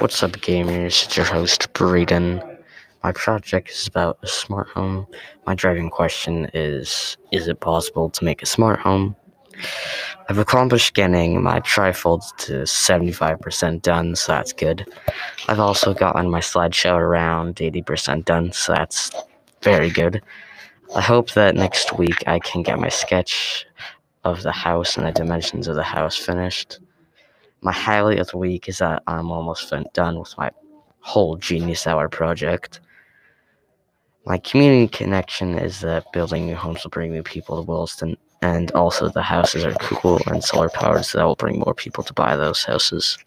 What's up, gamers? It's your host, Braden. My project is about a smart home. My driving question is Is it possible to make a smart home? I've accomplished getting my trifold to 75% done, so that's good. I've also gotten my slideshow around 80% done, so that's very good. I hope that next week I can get my sketch of the house and the dimensions of the house finished. My highlight of the week is that I'm almost done with my whole Genius Hour project. My community connection is that building new homes will bring new people to Williston, and also the houses are cool and solar powered, so that will bring more people to buy those houses.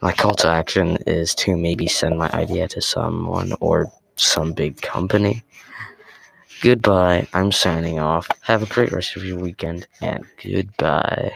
My call to action is to maybe send my idea to someone or some big company. Goodbye. I'm signing off. Have a great rest of your weekend, and goodbye.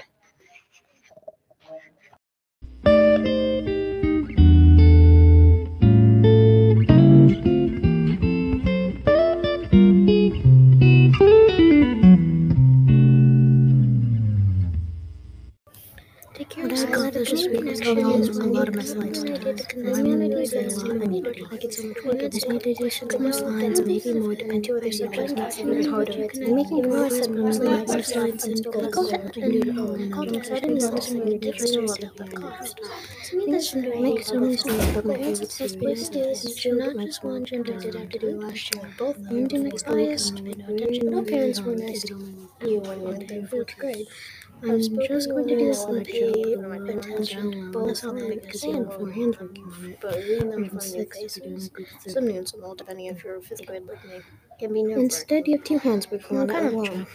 Accomplished this week is going home a lot of my slides done. I'm really say a lot. I need to do. I get so much. I just need to do some more slides, maybe more, depending on the subjects get even harder. I'm making progress, but I'm like my slides and goals are to do at home, and I don't understand this and it takes a lot of cost. To me, this should make so many stories about my favorite series, and it showed that my small agenda I did have to do last year. Both I'm going to do next biased, paid no attention. No parents were nice to you when they felt great. I'm just going to do this and pay attention. That's all I because you have four hands working on it. But reading them from new faces, some new and some old, depending if you're fifth grade like me, can be new. Instead, you have two hands working on it kind of alone.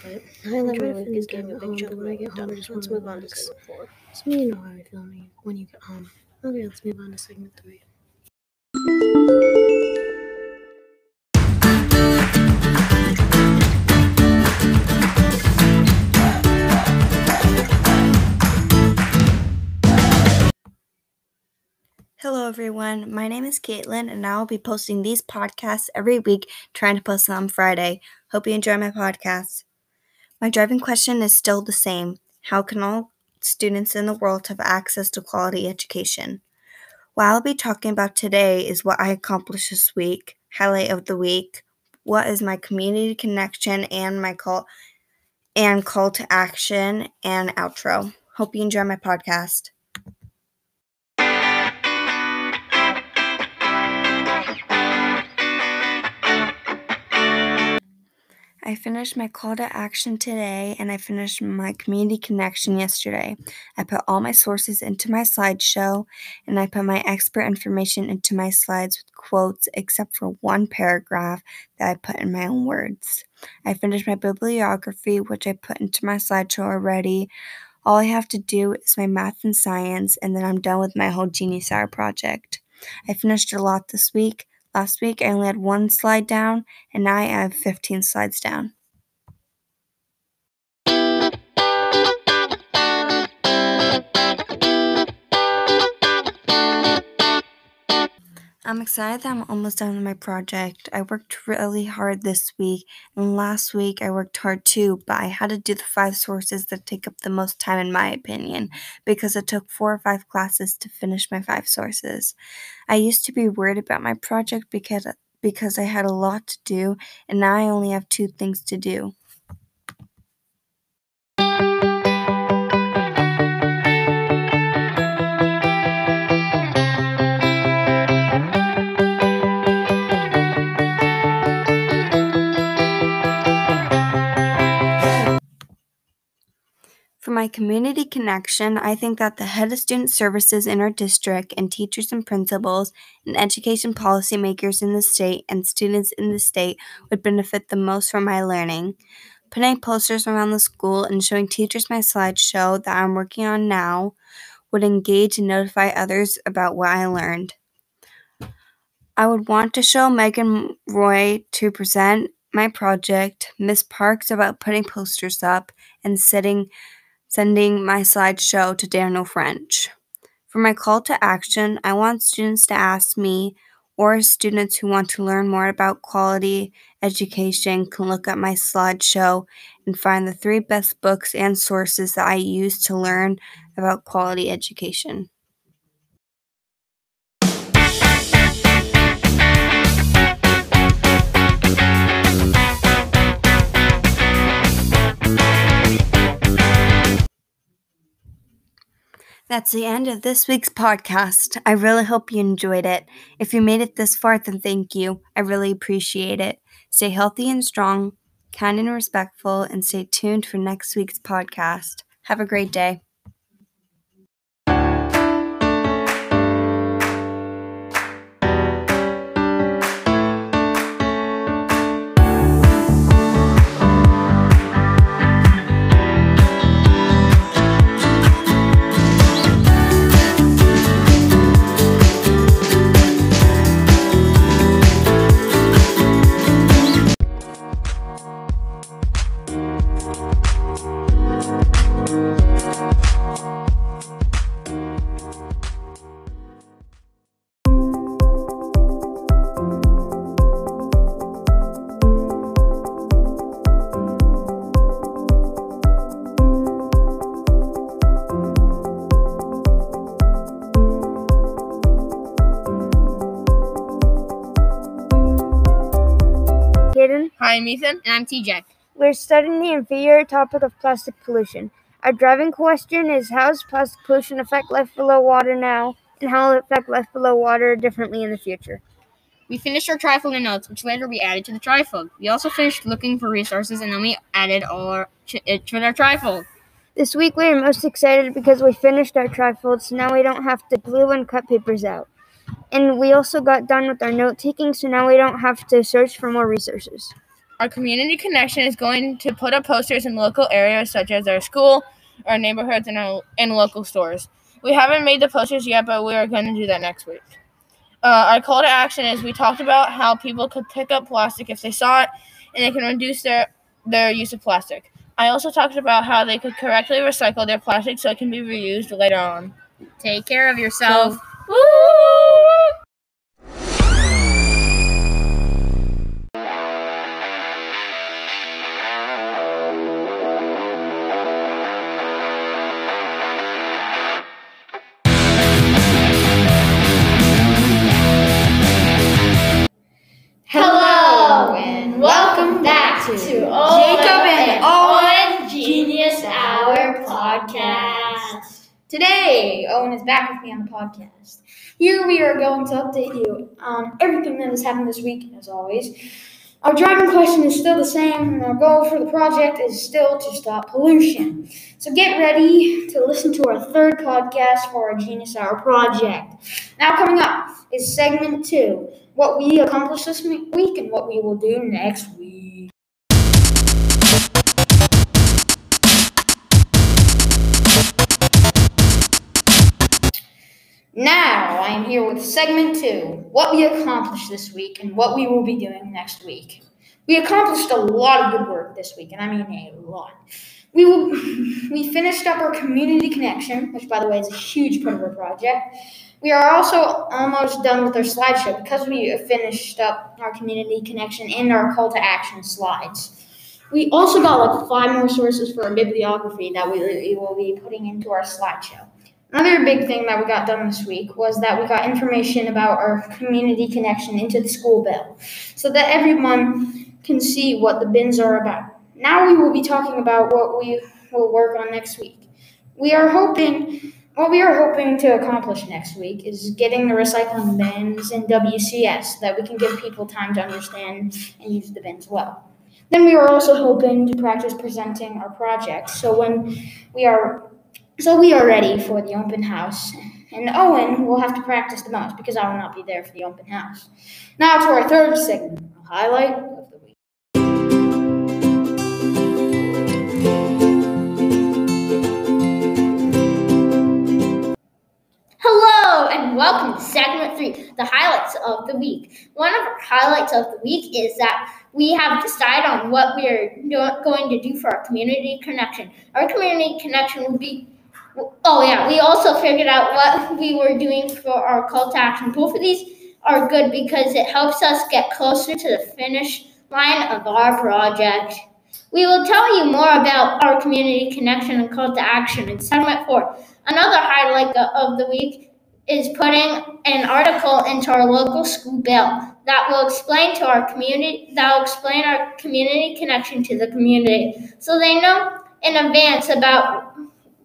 I like my week is getting a big chunk when I get home. I just want to move on to segment four. So you know how I feel when you get home. Okay, let's move on to segment three. Hello, everyone. My name is Caitlin, and I will be posting these podcasts every week, trying to post them on Friday. Hope you enjoy my podcast. My driving question is still the same How can all students in the world have access to quality education? What I'll be talking about today is what I accomplished this week, highlight of the week, what is my community connection, and my call and call to action and outro. Hope you enjoy my podcast. I finished my call to action today and I finished my community connection yesterday. I put all my sources into my slideshow and I put my expert information into my slides with quotes, except for one paragraph that I put in my own words. I finished my bibliography, which I put into my slideshow already. All I have to do is my math and science, and then I'm done with my whole Genius Hour project. I finished a lot this week. Last week I only had one slide down, and now I have 15 slides down. I'm excited that I'm almost done with my project. I worked really hard this week, and last week I worked hard too, but I had to do the five sources that take up the most time, in my opinion, because it took four or five classes to finish my five sources. I used to be worried about my project because, because I had a lot to do, and now I only have two things to do. For my community connection, I think that the head of student services in our district and teachers and principals and education policymakers in the state and students in the state would benefit the most from my learning. Putting posters around the school and showing teachers my slideshow that I'm working on now would engage and notify others about what I learned. I would want to show Megan Roy to present my project, Miss Parks about putting posters up, and sitting sending my slideshow to Daniel French. For my call to action, I want students to ask me or students who want to learn more about quality education can look at my slideshow and find the three best books and sources that I use to learn about quality education. That's the end of this week's podcast. I really hope you enjoyed it. If you made it this far, then thank you. I really appreciate it. Stay healthy and strong, kind and respectful, and stay tuned for next week's podcast. Have a great day. Kaden. Hi, I'm Ethan. And I'm TJ. We're studying the inferior topic of plastic pollution. Our driving question is how does plastic pollution affect life below water now, and how will it affect life below water differently in the future? We finished our trifold and notes, which later we added to the trifold. We also finished looking for resources, and then we added all our, to, it to our trifold. This week we are most excited because we finished our trifold, so now we don't have to glue and cut papers out. And we also got done with our note taking, so now we don't have to search for more resources. Our community connection is going to put up posters in local areas such as our school, our neighborhoods, and our and local stores. We haven't made the posters yet, but we are going to do that next week. Uh, our call to action is we talked about how people could pick up plastic if they saw it, and they can reduce their their use of plastic. I also talked about how they could correctly recycle their plastic so it can be reused later on. Take care of yourself. Hello back with me on the podcast. Here we are going to update you on everything that has happened this week, as always. Our driving question is still the same, and our goal for the project is still to stop pollution. So get ready to listen to our third podcast for our Genius Hour project. Now, coming up is segment two what we accomplished this week and what we will do next week. Now, I am here with segment two what we accomplished this week and what we will be doing next week. We accomplished a lot of good work this week, and I mean a lot. We will we finished up our community connection, which by the way is a huge part of our project. We are also almost done with our slideshow because we finished up our community connection and our call to action slides. We also got like five more sources for our bibliography that we, we will be putting into our slideshow. Another big thing that we got done this week was that we got information about our community connection into the school bill so that everyone can see what the bins are about. Now we will be talking about what we will work on next week. We are hoping what we are hoping to accomplish next week is getting the recycling bins in WCS so that we can give people time to understand and use the bins well. Then we are also hoping to practice presenting our project so when we are so we are ready for the open house. And Owen will have to practice the most because I will not be there for the open house. Now to our third segment, a highlight of the week. Hello and welcome to segment three, the highlights of the week. One of our highlights of the week is that we have decided on what we are going to do for our community connection. Our community connection will be Oh yeah, we also figured out what we were doing for our call to action. Both of these are good because it helps us get closer to the finish line of our project. We will tell you more about our community connection and call to action in segment four. Another highlight of the week is putting an article into our local school bill that will explain to our community that will explain our community connection to the community so they know in advance about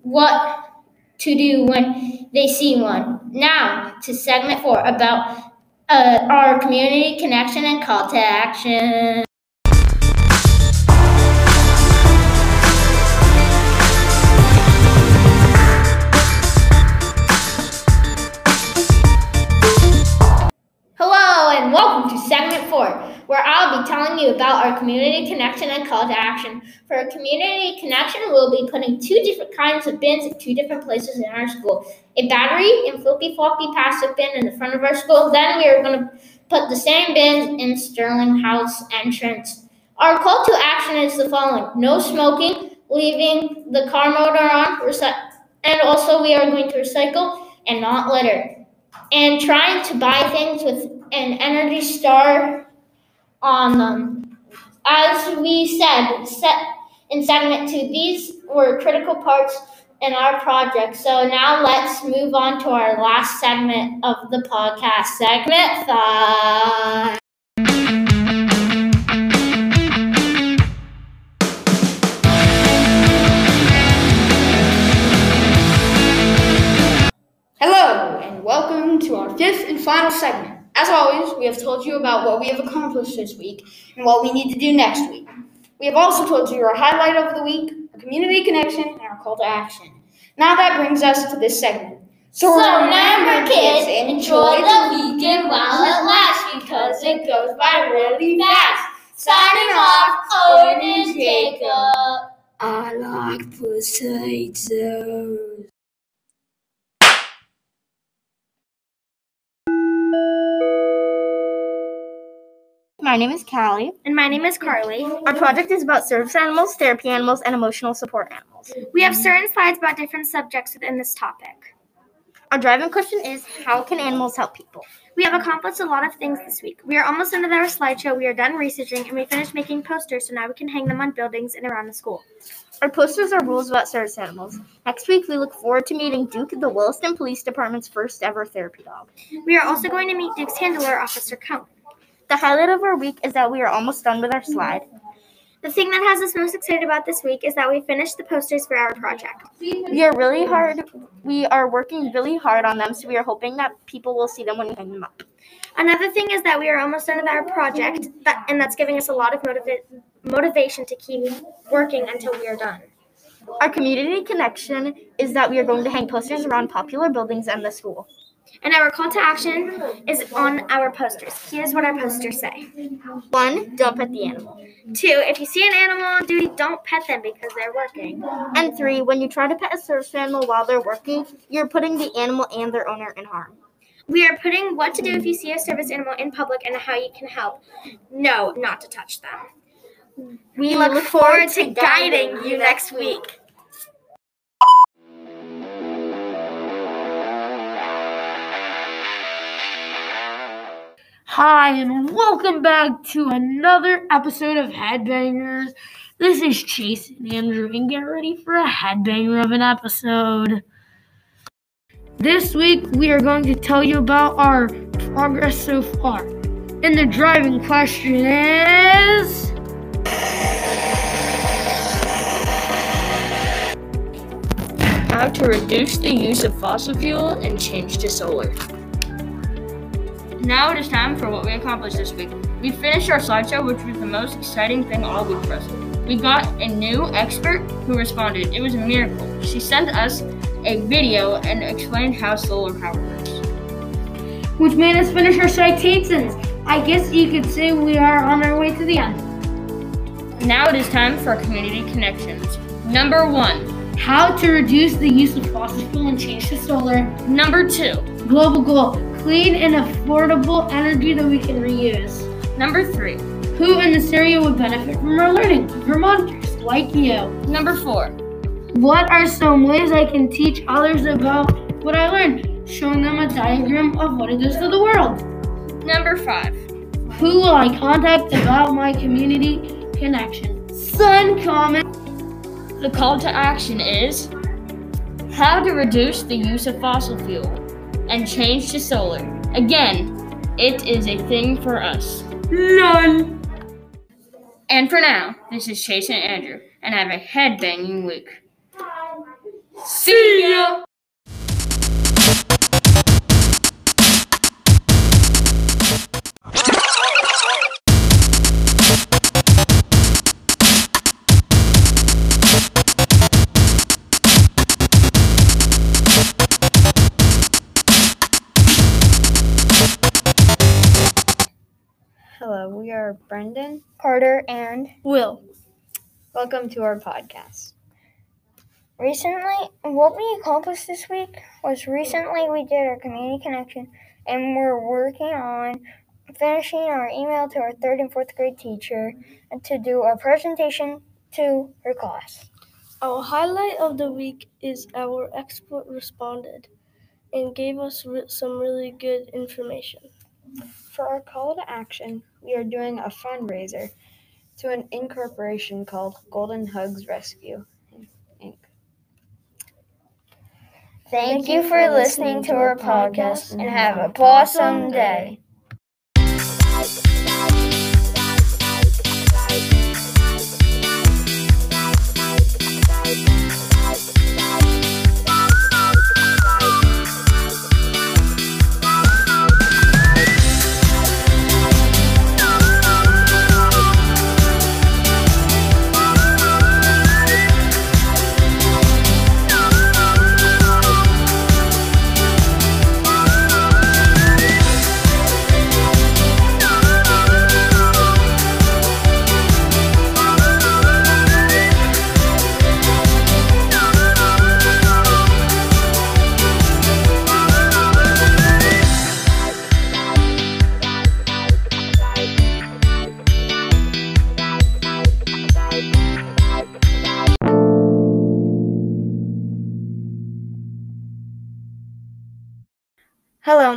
what to do when they see one. Now to segment four about uh, our community connection and call to action. Hello and welcome to segment four, where I'll be telling you about our community connection and call to action. For a community connection, we'll be putting two different kinds of bins in two different places in our school. A battery and flippy floppy passive bin in the front of our school. Then we are going to put the same bins in Sterling House entrance. Our call to action is the following: no smoking, leaving the car motor on, recy- and also we are going to recycle and not litter and trying to buy things with an Energy Star on them. As we said set in segment two, these were critical parts in our project. So now let's move on to our last segment of the podcast, segment five. Hello, and welcome to our fifth and final segment. As always, we have told you about what we have accomplished this week and what we need to do next week. We have also told you our highlight of the week, our community connection, and our call to action. Now that brings us to this segment. So remember, kids, enjoy the weekend while it lasts because it goes by really fast. Signing off, Owen and Jacob. I like potatoes. My name is Callie. And my name is Carly. Our project is about service animals, therapy animals, and emotional support animals. We have certain slides about different subjects within this topic. Our driving question is How can animals help people? We have accomplished a lot of things this week. We are almost done with our slideshow. We are done researching and we finished making posters, so now we can hang them on buildings and around the school. Our posters are rules about service animals. Next week, we look forward to meeting Duke, the Williston Police Department's first ever therapy dog. We are also going to meet Duke's handler, Officer Cohen. The highlight of our week is that we are almost done with our slide. The thing that has us most excited about this week is that we finished the posters for our project. We are really hard. We are working really hard on them, so we are hoping that people will see them when we hang them up. Another thing is that we are almost done with our project, that, and that's giving us a lot of motiva- motivation to keep working until we are done. Our community connection is that we are going to hang posters around popular buildings and the school. And our call to action is on our posters. Here's what our posters say. One, don't pet the animal. Two, if you see an animal on duty, don't pet them because they're working. And three, when you try to pet a service animal while they're working, you're putting the animal and their owner in harm. We are putting what to do if you see a service animal in public and how you can help. No, not to touch them. We look forward to guiding you next week. Hi, and welcome back to another episode of Headbangers. This is Chase and Andrew, and get ready for a headbanger of an episode. This week, we are going to tell you about our progress so far. And the driving question is. How to reduce the use of fossil fuel and change to solar. Now it is time for what we accomplished this week. We finished our slideshow, which was the most exciting thing all week for us. We got a new expert who responded. It was a miracle. She sent us a video and explained how solar power works. Which made us finish our citations. I guess you could say we are on our way to the end. Now it is time for community connections. Number one. How to reduce the use of fossil fuel and change to solar. Number two. Global goal clean and affordable energy that we can reuse. Number three. Who in this area would benefit from our learning? Vermonters like you. Number four. What are some ways I can teach others about what I learned? Showing them a diagram of what it does to the world. Number five. Who will I contact about my community connection? SunCommon. The call to action is how to reduce the use of fossil fuel. And change to solar. Again, it is a thing for us. None. And for now, this is Chase and Andrew, and I have a headbanging week. See ya. Hello, we are Brendan, Carter, and Will. welcome to our podcast. Recently, what we accomplished this week was recently we did our community connection and we're working on finishing our email to our third and fourth grade teacher and to do a presentation to her class. Our highlight of the week is our expert responded and gave us some really good information. For our call to action, we are doing a fundraiser to an incorporation called Golden Hugs Rescue, Inc. Thank you for listening to our podcast and have a awesome day.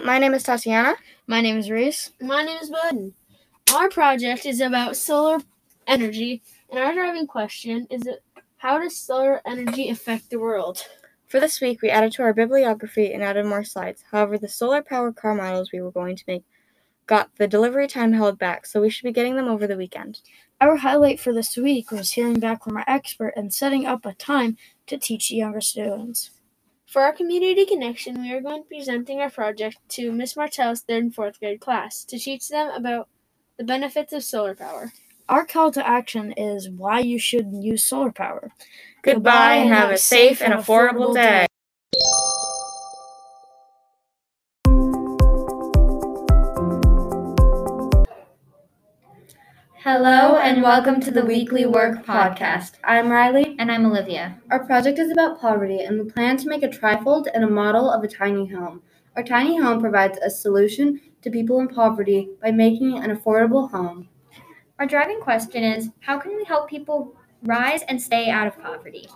My name is Tatiana. My name is Reese. My name is Buden. Our project is about solar energy, and our driving question is how does solar energy affect the world? For this week, we added to our bibliography and added more slides. However, the solar powered car models we were going to make got the delivery time held back, so we should be getting them over the weekend. Our highlight for this week was hearing back from our expert and setting up a time to teach younger students. For our community connection, we are going to be presenting our project to Miss Martell's third and fourth grade class to teach them about the benefits of solar power. Our call to action is why you should use solar power. Goodbye and have a safe and affordable day. Hello and welcome to the Weekly Work Podcast. I'm Riley. And I'm Olivia. Our project is about poverty, and we plan to make a trifold and a model of a tiny home. Our tiny home provides a solution to people in poverty by making an affordable home. Our driving question is how can we help people rise and stay out of poverty?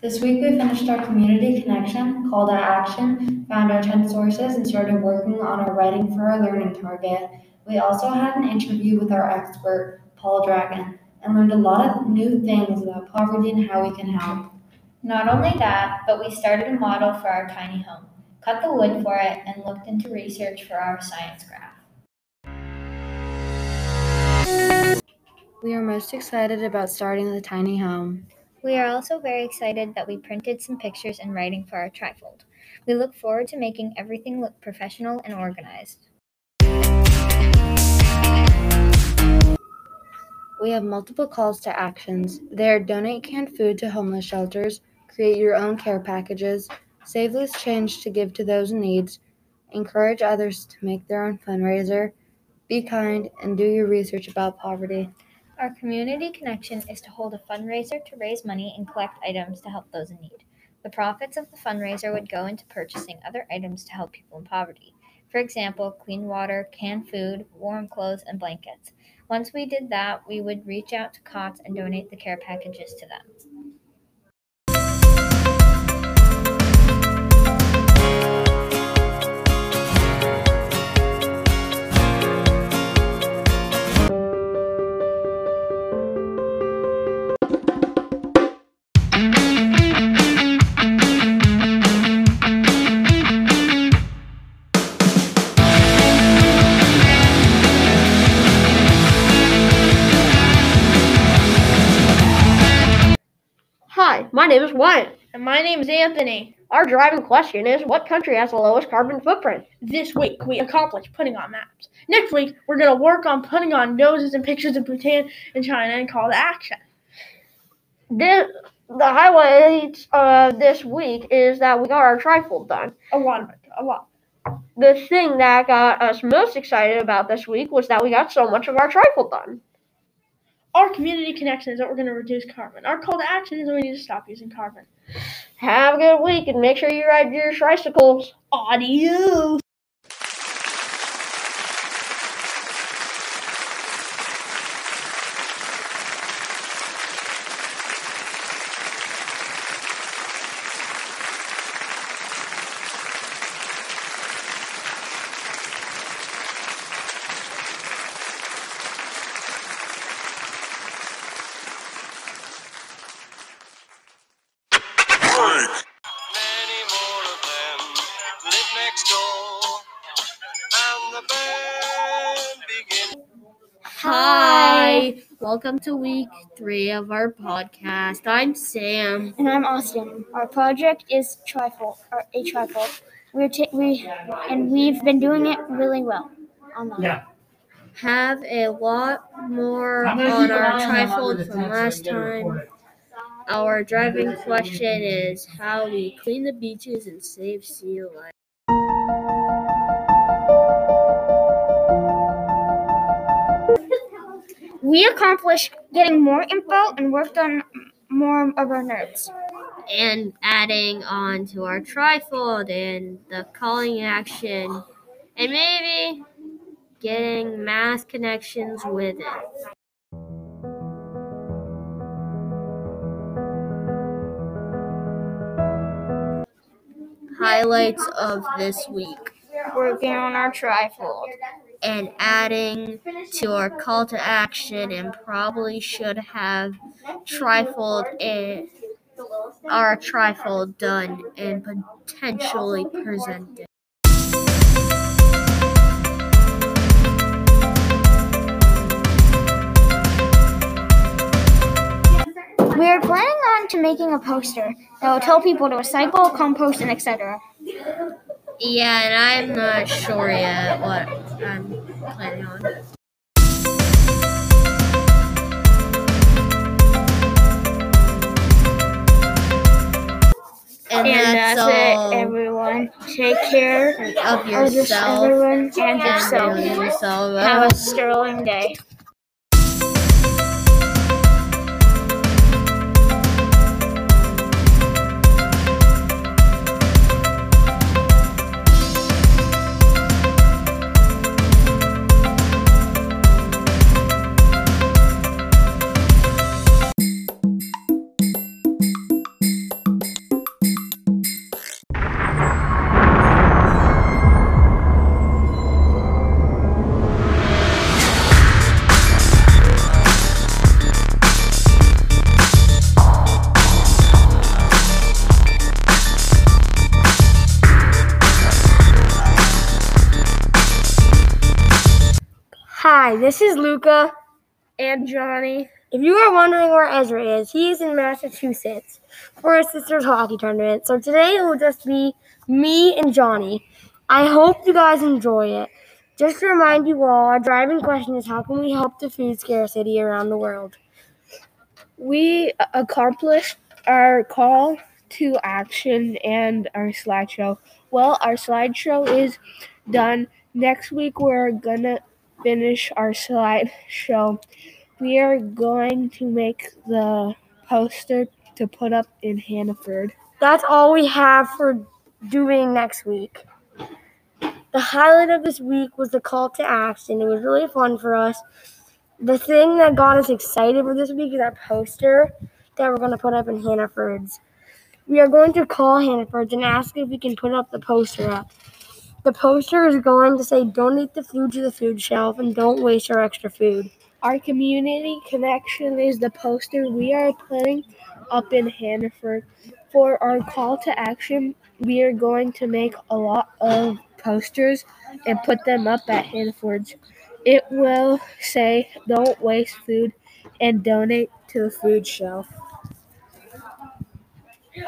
This week we finished our community connection, call to action, found our 10 sources, and started working on our writing for our learning target. We also had an interview with our expert, Paul Dragon, and learned a lot of new things about poverty and how we can help. Not only that, but we started a model for our tiny home, cut the wood for it, and looked into research for our science graph. We are most excited about starting the tiny home. We are also very excited that we printed some pictures and writing for our trifold. We look forward to making everything look professional and organized. We have multiple calls to actions. They are donate canned food to homeless shelters, create your own care packages, save loose change to give to those in need, encourage others to make their own fundraiser, be kind, and do your research about poverty. Our community connection is to hold a fundraiser to raise money and collect items to help those in need. The profits of the fundraiser would go into purchasing other items to help people in poverty. For example, clean water, canned food, warm clothes, and blankets. Once we did that, we would reach out to COTS and donate the care packages to them. Name is Wyatt. And my name is Anthony. Our driving question is What country has the lowest carbon footprint? This week, we accomplished putting on maps. Next week, we're going to work on putting on noses and pictures of Bhutan and China and call to action. This, the highlights of this week is that we got our trifold done. A lot of it. A lot. The thing that got us most excited about this week was that we got so much of our trifold done. Our community connection is that we're going to reduce carbon. Our call to action is we need to stop using carbon. Have a good week and make sure you ride your tricycles. Adios. Welcome to week three of our podcast. I'm Sam. And I'm Austin. Our project is trifold, or a trifold. We're ta- we and we've been doing it really well. On that. Have a lot more on our eye on them trifold from last we get a time. Our driving question is how we clean the beaches and save sea life. We accomplished getting more info and worked on more of our notes. and adding on to our trifold and the calling action and maybe getting mass connections with it. Highlights of this week Working on our trifold. And adding to our call to action and probably should have trifold and our trifold done and potentially presented. We are planning on to making a poster that will tell people to recycle, compost, and etc. Yeah, and I'm not sure yet what I'm planning on. And, And that's, that's all it, everyone. Take care of of yourself and and yourself. yourself. Have a sterling day. This is Luca and Johnny. If you are wondering where Ezra is, he is in Massachusetts for his sister's hockey tournament. So today it will just be me and Johnny. I hope you guys enjoy it. Just to remind you all, our driving question is how can we help the food scarcity around the world? We accomplished our call to action and our slideshow. Well, our slideshow is done. Next week, we're gonna finish our slideshow. We are going to make the poster to put up in Hannaford. That's all we have for doing next week. The highlight of this week was the call to action. It was really fun for us. The thing that got us excited for this week is our poster that we're going to put up in Hannaford's. We are going to call Hannaford's and ask if we can put up the poster up. The poster is going to say donate the food to the food shelf and don't waste our extra food. Our community connection is the poster we are putting up in Hannaford. For our call to action, we are going to make a lot of posters and put them up at Hannaford's. It will say, Don't waste food and donate to the food shelf.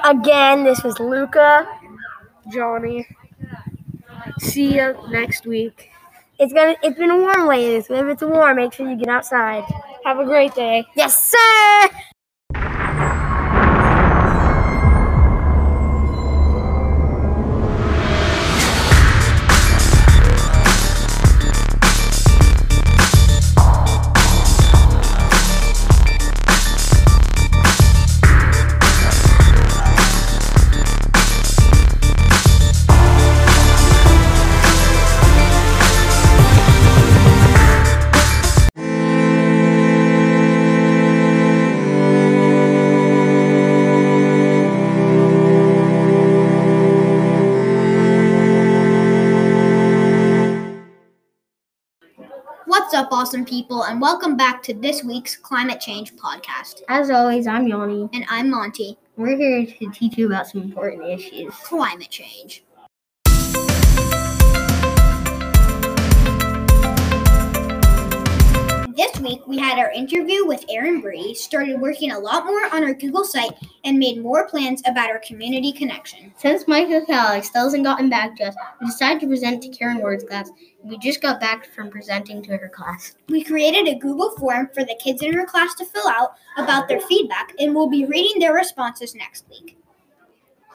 Again, this was Luca, Johnny. See you next week. It's gonna. It's been a warm lately. So if it's warm, make sure you get outside. Have a great day. Yes, sir. Awesome people, and welcome back to this week's Climate Change Podcast. As always, I'm Yoni. And I'm Monty. We're here to teach you about some important issues. Climate change. This week, we had our interview with Aaron Bree, started working a lot more on our Google site, and made more plans about our community connection. Since Micah Calix still hasn't gotten back to us, we decided to present to Karen Ward's class. We just got back from presenting to her class. We created a Google form for the kids in her class to fill out about their feedback, and we'll be reading their responses next week.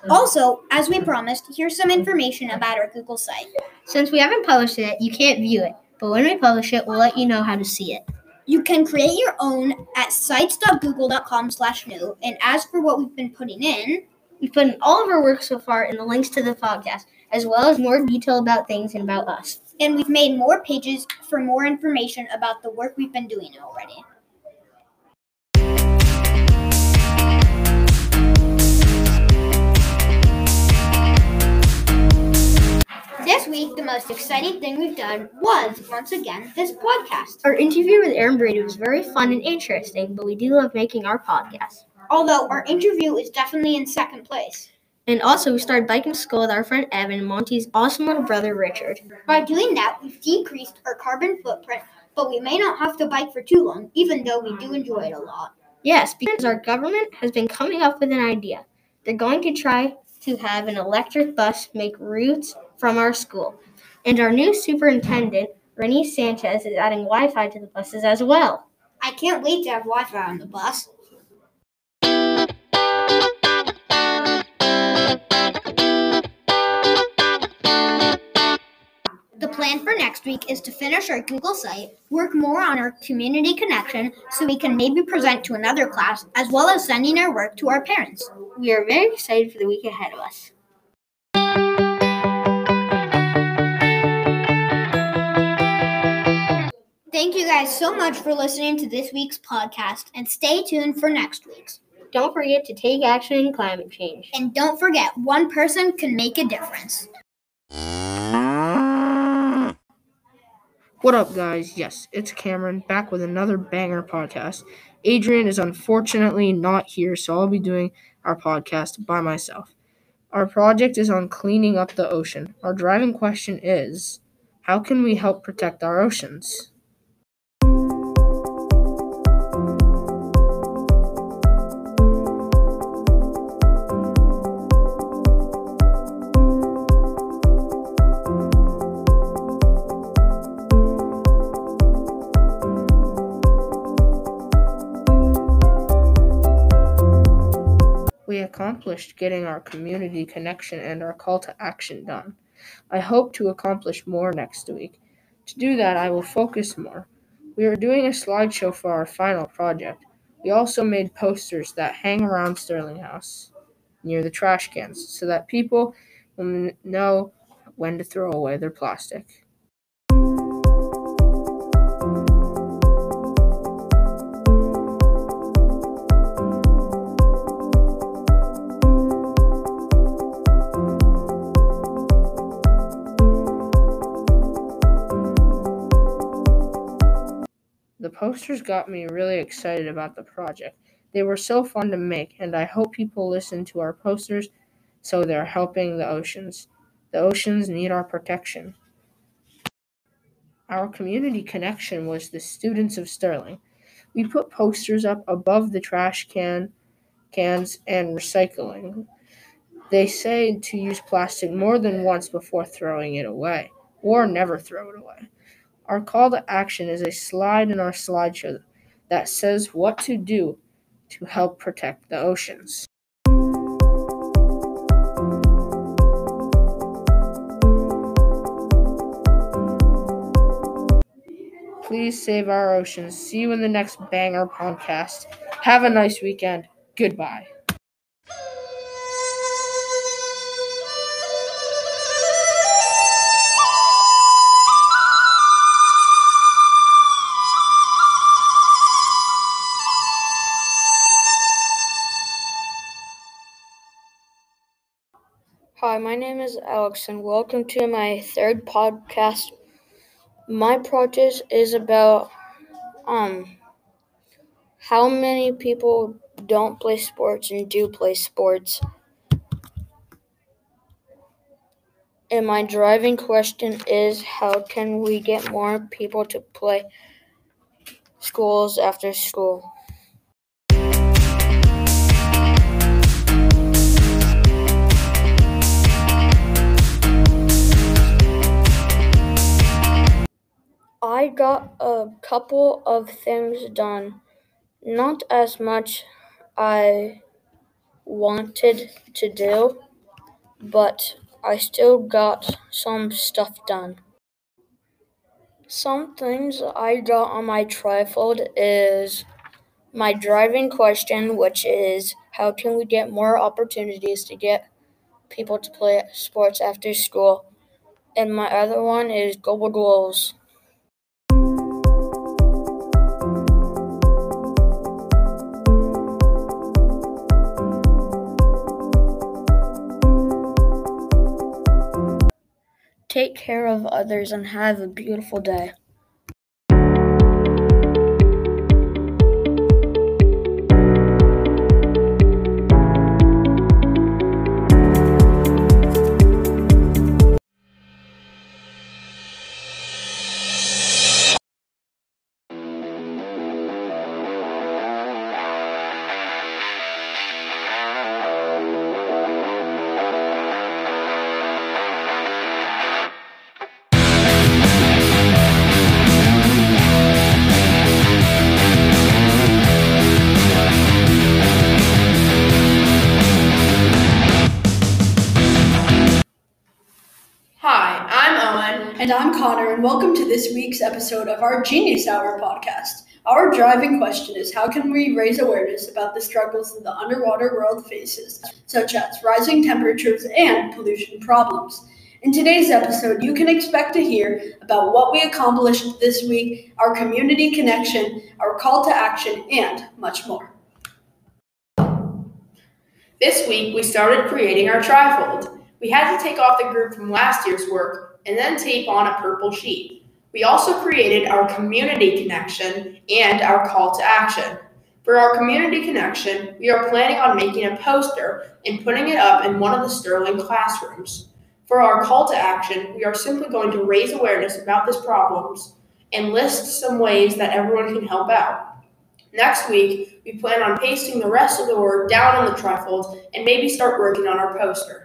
Also, as we promised, here's some information about our Google site. Since we haven't published it, you can't view it. But when we publish it, we'll let you know how to see it. You can create your own at sites.google.com slash new. And as for what we've been putting in, We've put in all of our work so far in the links to the podcast, as well as more detail about things and about us. and we've made more pages for more information about the work we've been doing already. This week, the most exciting thing we've done was, once again, this podcast. Our interview with Aaron Brady was very fun and interesting, but we do love making our podcast. Although our interview is definitely in second place. And also, we started biking to school with our friend Evan and Monty's awesome little brother Richard. By doing that, we've decreased our carbon footprint, but we may not have to bike for too long, even though we do enjoy it a lot. Yes, because our government has been coming up with an idea. They're going to try to have an electric bus make routes from our school. And our new superintendent, Renee Sanchez, is adding Wi Fi to the buses as well. I can't wait to have Wi Fi on the bus. The plan for next week is to finish our Google site, work more on our community connection so we can maybe present to another class, as well as sending our work to our parents. We are very excited for the week ahead of us. Thank you guys so much for listening to this week's podcast, and stay tuned for next week's. Don't forget to take action in climate change. And don't forget, one person can make a difference. What up, guys? Yes, it's Cameron back with another banger podcast. Adrian is unfortunately not here, so I'll be doing our podcast by myself. Our project is on cleaning up the ocean. Our driving question is how can we help protect our oceans? We accomplished getting our community connection and our call to action done. I hope to accomplish more next week. To do that, I will focus more. We are doing a slideshow for our final project. We also made posters that hang around Sterling House near the trash cans so that people will know when to throw away their plastic. The posters got me really excited about the project. They were so fun to make, and I hope people listen to our posters so they're helping the oceans. The oceans need our protection. Our community connection was the students of Sterling. We put posters up above the trash can cans, and recycling. They say to use plastic more than once before throwing it away, or never throw it away. Our call to action is a slide in our slideshow that says what to do to help protect the oceans. Please save our oceans. See you in the next Banger podcast. Have a nice weekend. Goodbye. My name is Alex, and welcome to my third podcast. My project is about um how many people don't play sports and do play sports. And my driving question is how can we get more people to play schools after school? I got a couple of things done. Not as much I wanted to do, but I still got some stuff done. Some things I got on my trifold is my driving question, which is how can we get more opportunities to get people to play sports after school? And my other one is global goals. Take care of others and have a beautiful day. Welcome to this week's episode of our Genius Hour podcast. Our driving question is how can we raise awareness about the struggles that the underwater world faces, such as rising temperatures and pollution problems? In today's episode, you can expect to hear about what we accomplished this week, our community connection, our call to action, and much more. This week, we started creating our trifold. We had to take off the group from last year's work and then tape on a purple sheet. We also created our community connection and our call to action. For our community connection, we are planning on making a poster and putting it up in one of the Sterling classrooms. For our call to action, we are simply going to raise awareness about these problems and list some ways that everyone can help out. Next week, we plan on pasting the rest of the work down on the trifold and maybe start working on our poster.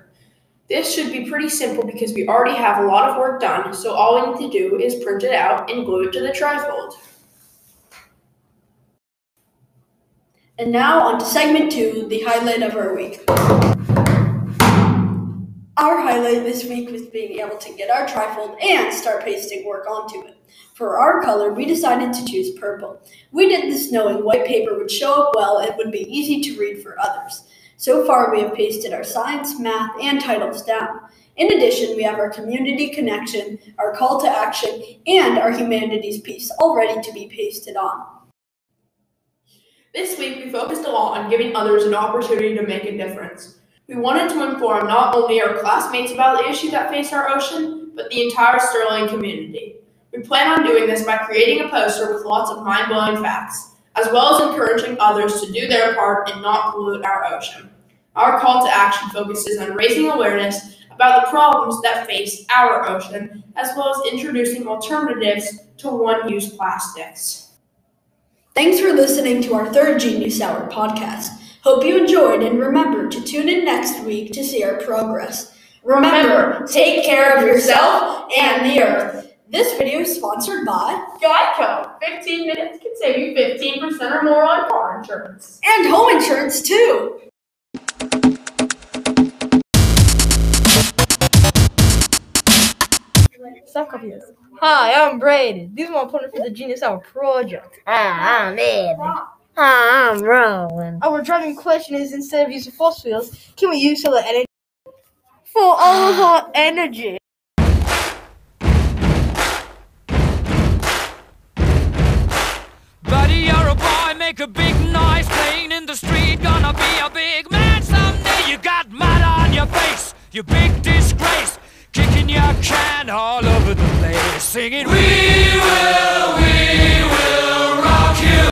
This should be pretty simple because we already have a lot of work done, so all we need to do is print it out and glue it to the trifold. And now on to segment two, the highlight of our week. Our highlight this week was being able to get our trifold and start pasting work onto it. For our color, we decided to choose purple. We did this knowing white paper would show up well and would be easy to read for others. So far, we have pasted our science, math, and titles down. In addition, we have our community connection, our call to action, and our humanities piece all ready to be pasted on. This week, we focused a lot on giving others an opportunity to make a difference. We wanted to inform not only our classmates about the issues that face our ocean, but the entire Sterling community. We plan on doing this by creating a poster with lots of mind blowing facts, as well as encouraging others to do their part and not pollute our ocean. Our call to action focuses on raising awareness about the problems that face our ocean, as well as introducing alternatives to one use plastics. Thanks for listening to our third Genius Hour podcast. Hope you enjoyed and remember to tune in next week to see our progress. Remember, take care of yourself and the earth. This video is sponsored by Geico. 15 minutes can save you 15% or more on car insurance. and home insurance too. Stop copying this. Hi, I'm Braden. These are my opponent for the Genius Hour project. Ah, I'm Ed. Ah, I'm Rowan. Our driving question is instead of using fossil fuels, can we use solar energy for all of our energy? Make a big noise playing in the street. Gonna be a big man someday. You got mud on your face, you big disgrace. Kicking your can all over the place, singing, We will, we will rock you.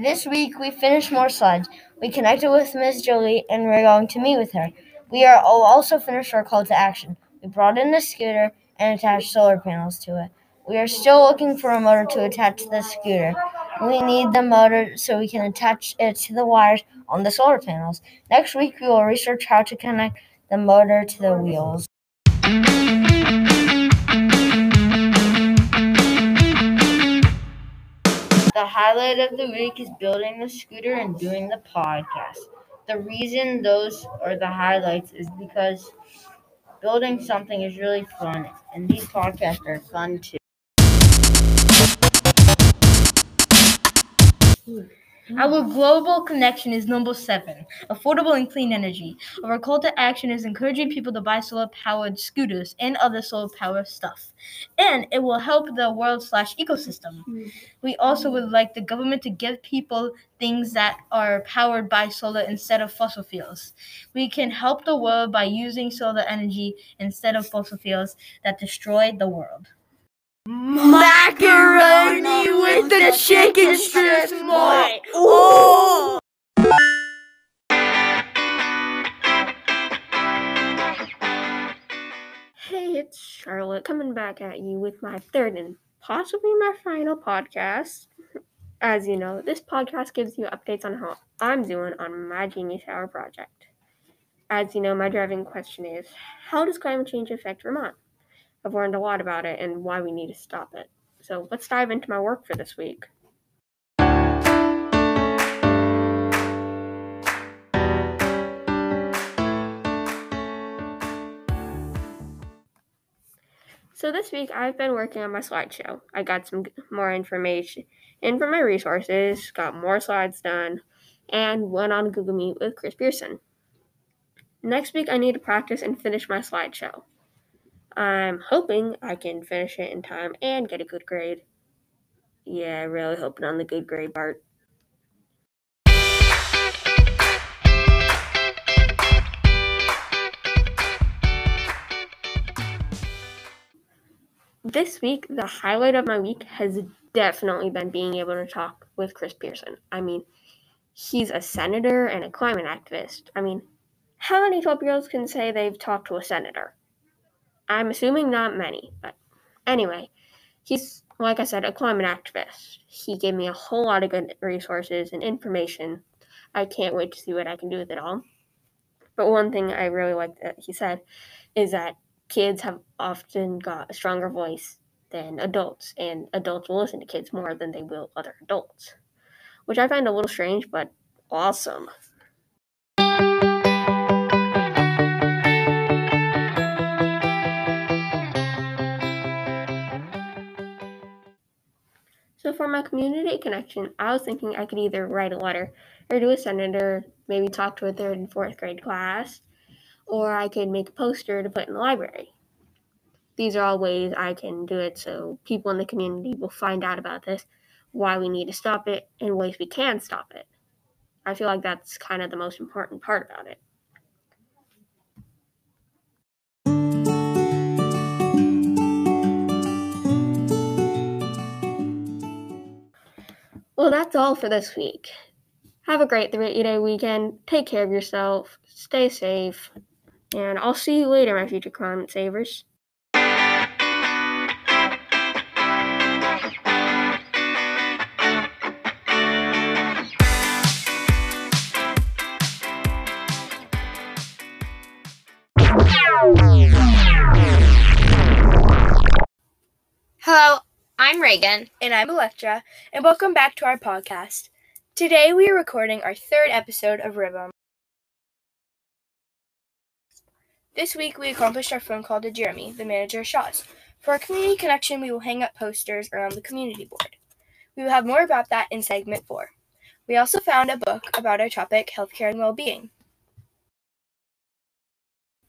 This week we finished more slides. We connected with Ms. Jolie and we're going to meet with her. We are oh, also finished our call to action. We brought in the scooter and attached solar panels to it. We are still looking for a motor to attach to the scooter. We need the motor so we can attach it to the wires on the solar panels. Next week we will research how to connect the motor to the wheels. The highlight of the week is building the scooter and doing the podcast. The reason those are the highlights is because building something is really fun, and these podcasts are fun too. Our global connection is number seven affordable and clean energy. Our call to action is encouraging people to buy solar powered scooters and other solar powered stuff. And it will help the world slash ecosystem. We also would like the government to give people things that are powered by solar instead of fossil fuels. We can help the world by using solar energy instead of fossil fuels that destroy the world. Macaroni with the chicken strips, boy. Oh! Hey, it's Charlotte coming back at you with my third and possibly my final podcast. As you know, this podcast gives you updates on how I'm doing on my Genius Hour project. As you know, my driving question is How does climate change affect Vermont? I've learned a lot about it and why we need to stop it. So let's dive into my work for this week. So this week I've been working on my slideshow. I got some more information in from my resources, got more slides done, and went on Google Meet with Chris Pearson. Next week I need to practice and finish my slideshow. I'm hoping I can finish it in time and get a good grade. Yeah, really hoping on the good grade part. This week, the highlight of my week has definitely been being able to talk with Chris Pearson. I mean, he's a senator and a climate activist. I mean, how many 12 year olds can say they've talked to a senator? I'm assuming not many, but anyway, he's, like I said, a climate activist. He gave me a whole lot of good resources and information. I can't wait to see what I can do with it all. But one thing I really like that he said is that kids have often got a stronger voice than adults, and adults will listen to kids more than they will other adults, which I find a little strange, but awesome. So for my community connection, I was thinking I could either write a letter or do a senator, maybe talk to a third and fourth grade class, or I could make a poster to put in the library. These are all ways I can do it so people in the community will find out about this, why we need to stop it, and ways we can stop it. I feel like that's kind of the most important part about it. Well, that's all for this week. Have a great three day weekend. Take care of yourself. Stay safe. And I'll see you later, my future climate savers. Reagan. And I'm Electra, and welcome back to our podcast. Today we are recording our third episode of Rhythm. This week we accomplished our phone call to Jeremy, the manager of Shaw's. For our community connection, we will hang up posters around the community board. We will have more about that in segment four. We also found a book about our topic, healthcare and well-being.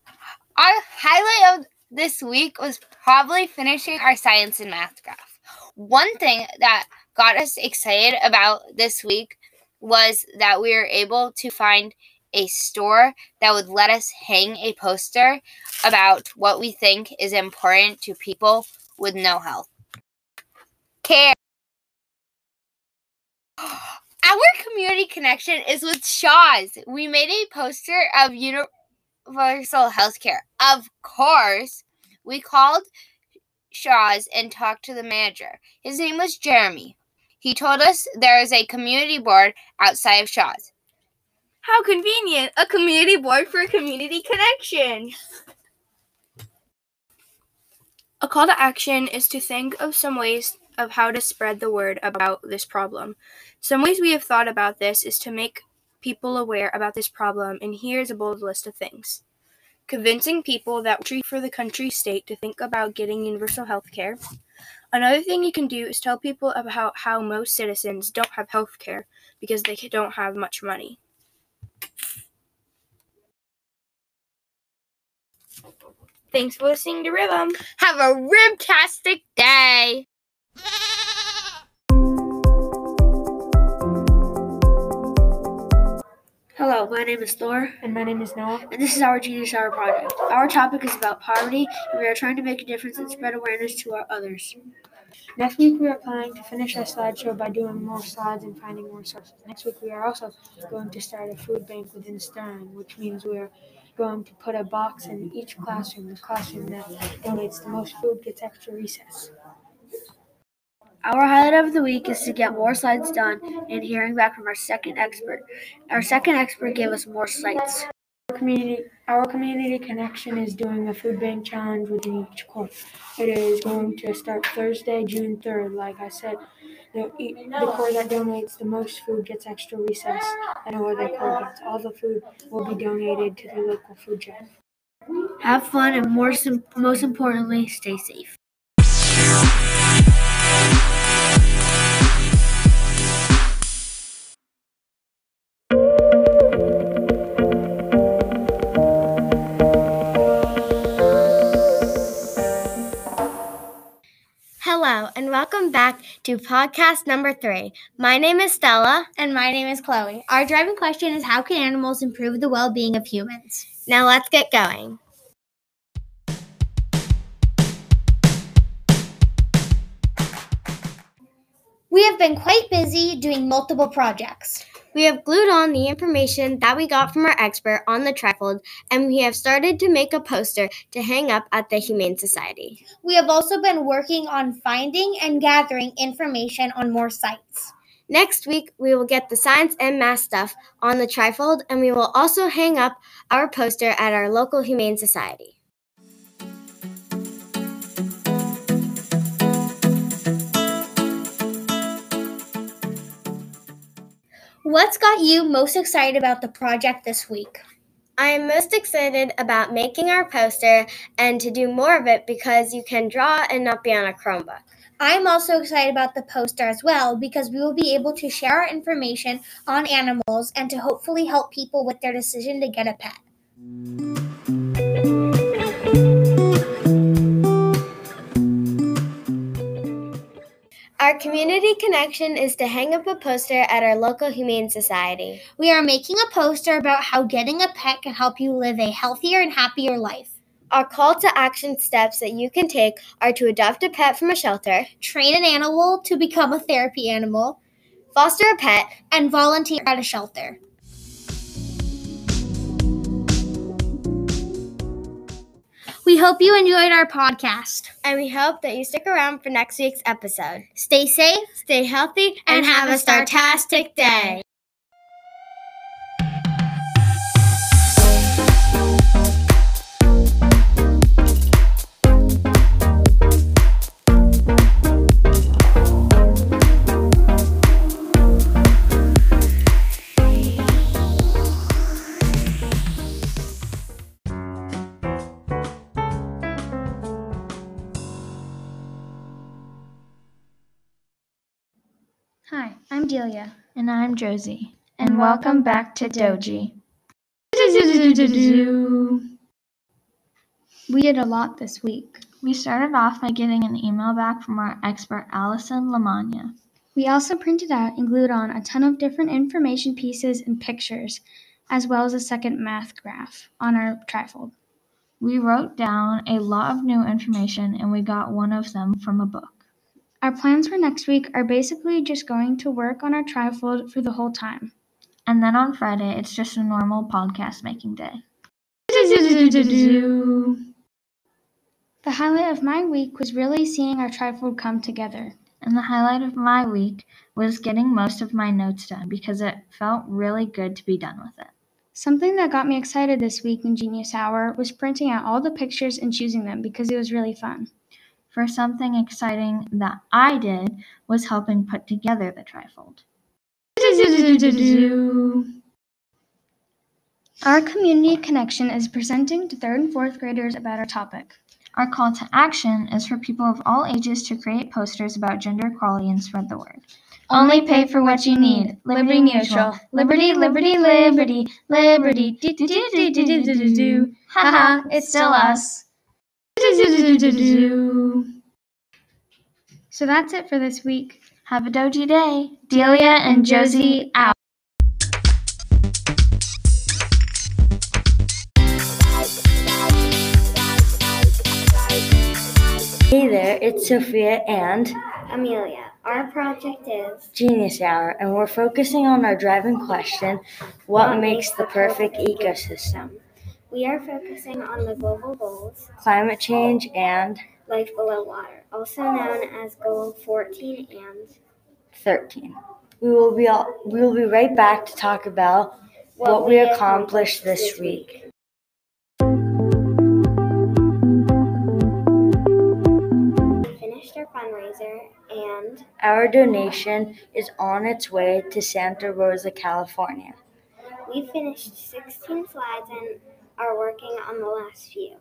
Our highlight of this week was probably finishing our science and math graph. One thing that got us excited about this week was that we were able to find a store that would let us hang a poster about what we think is important to people with no health care. Our community connection is with Shaw's. We made a poster of universal health care. Of course, we called Shaw's and talked to the manager. His name was Jeremy. He told us there is a community board outside of Shaw's. How convenient! A community board for community connection. A call to action is to think of some ways of how to spread the word about this problem. Some ways we have thought about this is to make people aware about this problem, and here's a bold list of things. Convincing people that treat for the country state to think about getting universal health care. Another thing you can do is tell people about how most citizens don't have health care because they don't have much money. Thanks for listening to Rhythm. Have a ribtastic day. Hello, my name is Thor. And my name is Noah. And this is our Genius Hour project. Our topic is about poverty, and we are trying to make a difference and spread awareness to our others. Next week, we are planning to finish our slideshow by doing more slides and finding more sources. Next week, we are also going to start a food bank within Stern, which means we are going to put a box in each classroom. The classroom that donates the most food gets extra recess. Our highlight of the week is to get more slides done and hearing back from our second expert. Our second expert gave us more slides. Our community, our community connection is doing a food bank challenge within each course. It is going to start Thursday, June 3rd. Like I said, the, the core that donates the most food gets extra recess, and no other gets. All the food will be donated to the local food shelf. Have fun and more, most importantly, stay safe. And welcome back to podcast number three. My name is Stella. And my name is Chloe. Our driving question is How can animals improve the well being of humans? Now let's get going. We have been quite busy doing multiple projects. We have glued on the information that we got from our expert on the trifold, and we have started to make a poster to hang up at the Humane Society. We have also been working on finding and gathering information on more sites. Next week, we will get the science and math stuff on the trifold, and we will also hang up our poster at our local Humane Society. What's got you most excited about the project this week? I am most excited about making our poster and to do more of it because you can draw and not be on a Chromebook. I'm also excited about the poster as well because we will be able to share our information on animals and to hopefully help people with their decision to get a pet. Our community connection is to hang up a poster at our local Humane Society. We are making a poster about how getting a pet can help you live a healthier and happier life. Our call to action steps that you can take are to adopt a pet from a shelter, train an animal to become a therapy animal, foster a pet, and volunteer at a shelter. We hope you enjoyed our podcast. And we hope that you stick around for next week's episode. Stay safe, stay healthy, and, and have, have a startastic day. Sophia. And I'm Josie. And And, welcome welcome back to. Doji. We did a lot this week. We started off by getting an email back from our expert Allison Lamagna. We also printed out and glued on a ton of different information pieces and pictures, as well as a second math graph on our trifold. We wrote down a lot of new information and we got one of them from a book. Our plans for next week are basically just going to work on our trifold for the whole time. And then on Friday, it's just a normal podcast making day. The highlight of my week was really seeing our trifold come together. And the highlight of my week was getting most of my notes done because it felt really good to be done with it. Something that got me excited this week in Genius Hour was printing out all the pictures and choosing them because it was really fun for something exciting that I did was helping put together the trifold. Our community connection is presenting to third and fourth graders about our topic. Our call to action is for people of all ages to create posters about gender equality and spread the word. Only pay for what you need. Liberty neutral. Liberty, liberty, liberty, liberty. Ha ha! it's still us. So that's it for this week. Have a doji day. Delia and Josie out. Hey there, it's Sophia and Amelia. Our project is Genius Hour, and we're focusing on our driving question what makes the perfect ecosystem? We are focusing on the global goals, Climate change and life below water, also known as goal 14 and 13. We will be all, we will be right back to talk about what, we accomplished this week. We finished our fundraiser and Our donation is on its way to Santa Rosa, California. we finished 16 slides and are working on the last few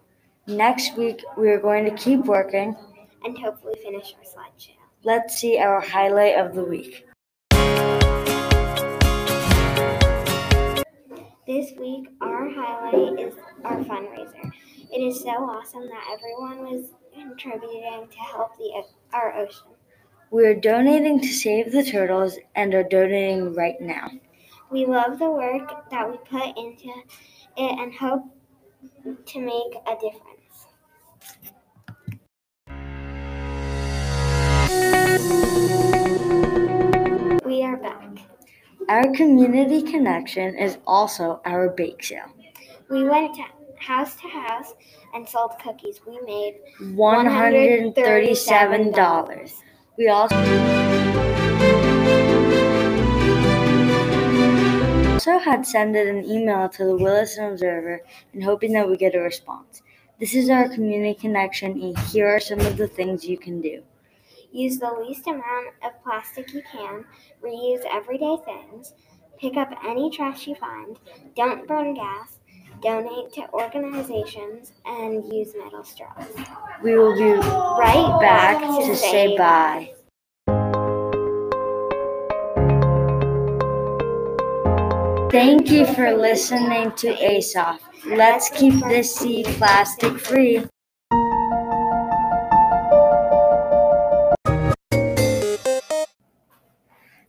Next week, we are going to keep working. and hopefully finish our slideshow. Let's see our highlight of the week. This week, our highlight is our fundraiser. It is so awesome that everyone was contributing to help the our ocean. We are donating to Save the Turtles and are donating right now. We love the work that we put into it and hope to make a difference. We are back. Our community connection is also our bake sale. We went to house to house and sold cookies. We made $137. We also also had sent an email to the Williston Observer and hoping that we get a response. This is our community connection, and here are some of the things you can do. Use the least amount of plastic you can, reuse everyday things, pick up any trash you find, don't burn gas, donate to organizations, and use metal straws. We will be right back to say bye. Thank you for listening to ASOF. Let's keep this sea plastic free.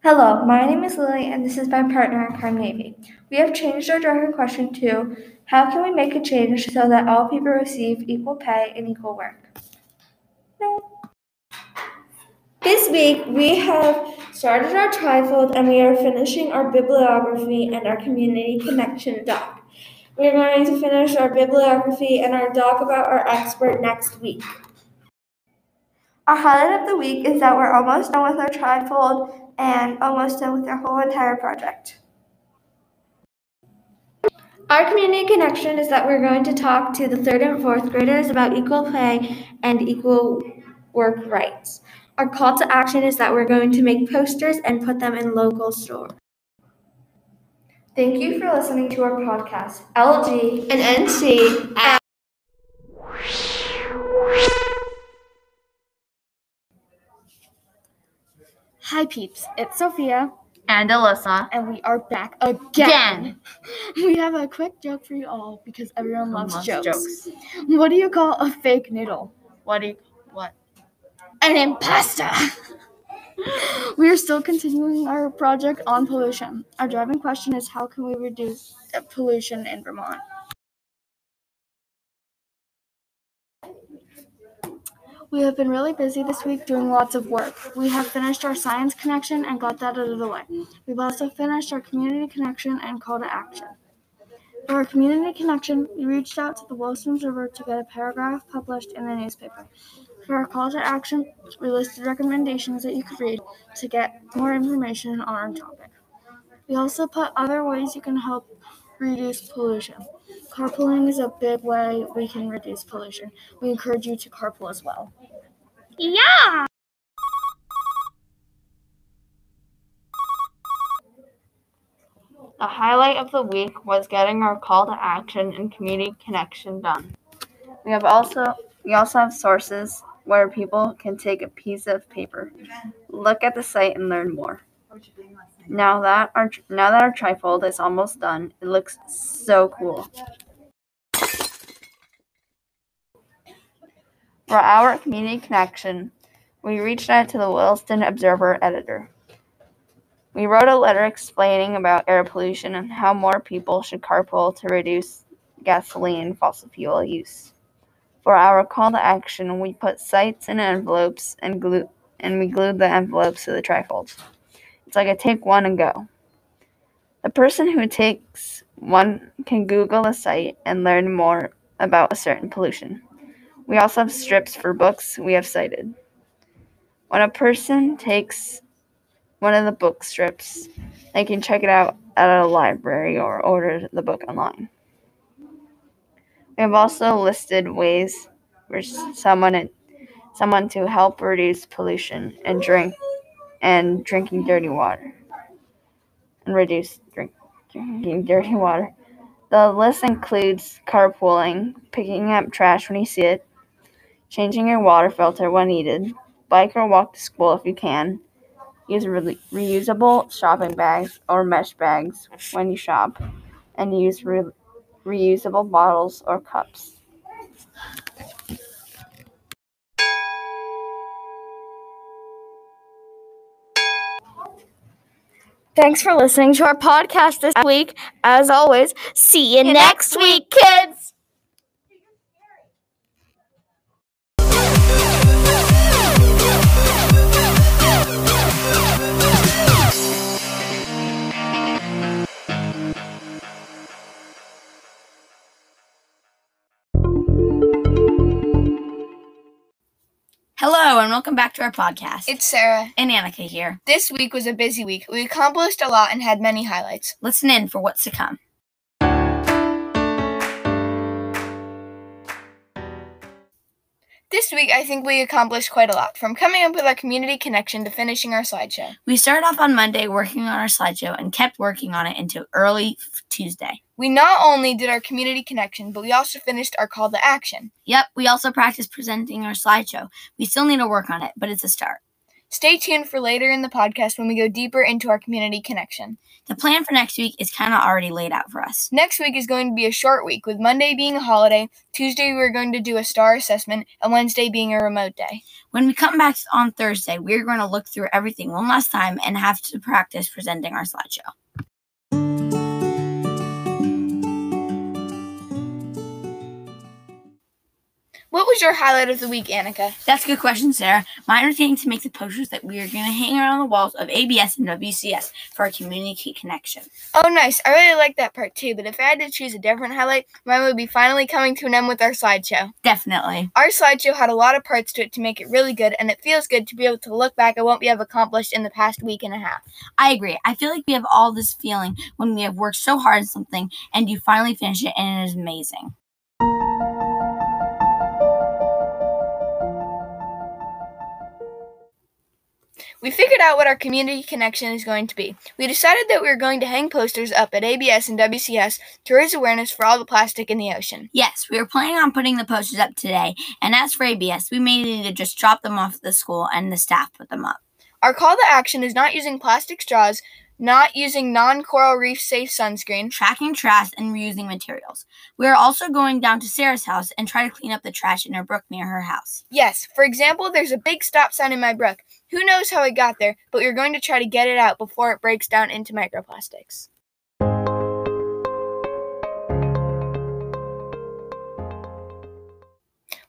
Hello, my name is Lily, and this is my partner in crime, Navy. We have changed our driving question to How can we make a change so that all people receive equal pay and equal work? This week, we have started our trifold and we are finishing our bibliography and our community connection doc. We're going to finish our bibliography and our doc about our expert next week. Our highlight of the week is that we're almost done with our trifold and almost done with our whole entire project. Our community connection is that we're going to talk to the third and fourth graders about equal pay and equal work rights. Our call to action is that we're going to make posters and put them in local stores. Thank you for listening to our podcast. LG and NC at Hi peeps, it's Sophia. And Alyssa. And we are back again. We have a quick joke for you all because everyone loves, loves jokes. jokes. What do you call a fake noodle? What do you, what? An impasta. we are still continuing our project on pollution. Our driving question is how can we reduce pollution in Vermont? We have been really busy this week doing lots of work. We have finished our science connection and got that out of the way. We've also finished our community connection and call to action. For our community connection, we reached out to the Williston Observer to get a paragraph published in the newspaper. For our call to action, we listed recommendations that you could read to get more information on our topic. We also put other ways you can help reduce pollution. Carpooling is a big way we can reduce pollution. We encourage you to carpool as well. Yeah! The highlight of the week was getting our call to action and community connection done. We have also we also have sources where people can take a piece of paper, look at the site and learn more. Now that our now that our trifold is almost done, it looks so cool. For our community connection, we reached out to the Williston Observer editor. We wrote a letter explaining about air pollution and how more people should carpool to reduce gasoline and fossil fuel use. For our call to action, we put sites in envelopes and glue and we glued the envelopes to the trifolds. It's like a take one and go. The person who takes one can Google a site and learn more about a certain pollution. We also have strips for books we have cited. When a person takes one of the book strips, they can check it out at a library or order the book online. We have also listed ways for someone someone to help reduce pollution and drink and drinking dirty water and reduce drink, drinking dirty water. The list includes carpooling, picking up trash when you see it, changing your water filter when needed, bike or walk to school if you can, use re- reusable shopping bags or mesh bags when you shop, and use re- reusable bottles or cups. Thanks for listening to our podcast this week. As always, see you next week, kids. Hello, and welcome back to our podcast. It's Sarah. and Annika here. This week was a busy week. We accomplished a lot and had many highlights. Listen in for what's to come. This week, I think we accomplished quite a lot, from coming up with our community connection to finishing our slideshow. We started off on Monday working on our slideshow and kept working on it until early Tuesday. We not only did our community connection, but we also finished our call to action. Yep, we also practiced presenting our slideshow. We still need to work on it, but it's a start. Stay tuned for later in the podcast when we go deeper into our community connection. The plan for next week is kind of already laid out for us. Next week is going to be a short week, with Monday being a holiday, Tuesday we're going to do a star assessment, and Wednesday being a remote day. When we come back on Thursday, we're going to look through everything one last time and have to practice presenting our slideshow. What was your highlight of the week, Annika? That's a good question, Sarah. Mine was getting to make the posters that we are going to hang around the walls of ABS and WCS for our community connection. Oh, nice. I really like that part too, but if I had to choose a different highlight, mine would be finally coming to an end with our slideshow. Definitely. Our slideshow had a lot of parts to it to make it really good, and it feels good to be able to look back at what we have accomplished in the past week and a half. I agree. I feel like we have all this feeling when we have worked so hard on something and you finally finish it and it is amazing. We figured out what our community connection is going to be. We decided that we were going to hang posters up at ABS and WCS to raise awareness for all the plastic in the ocean. Yes, we were planning on putting the posters up today, and as for ABS, we may need to just drop them off at the school and the staff put them up. Our call to action is not using plastic straws not using non coral reef safe sunscreen, tracking trash, and reusing materials. We are also going down to Sarah's house and try to clean up the trash in her brook near her house. Yes, for example, there's a big stop sign in my brook. Who knows how it got there, but we're going to try to get it out before it breaks down into microplastics.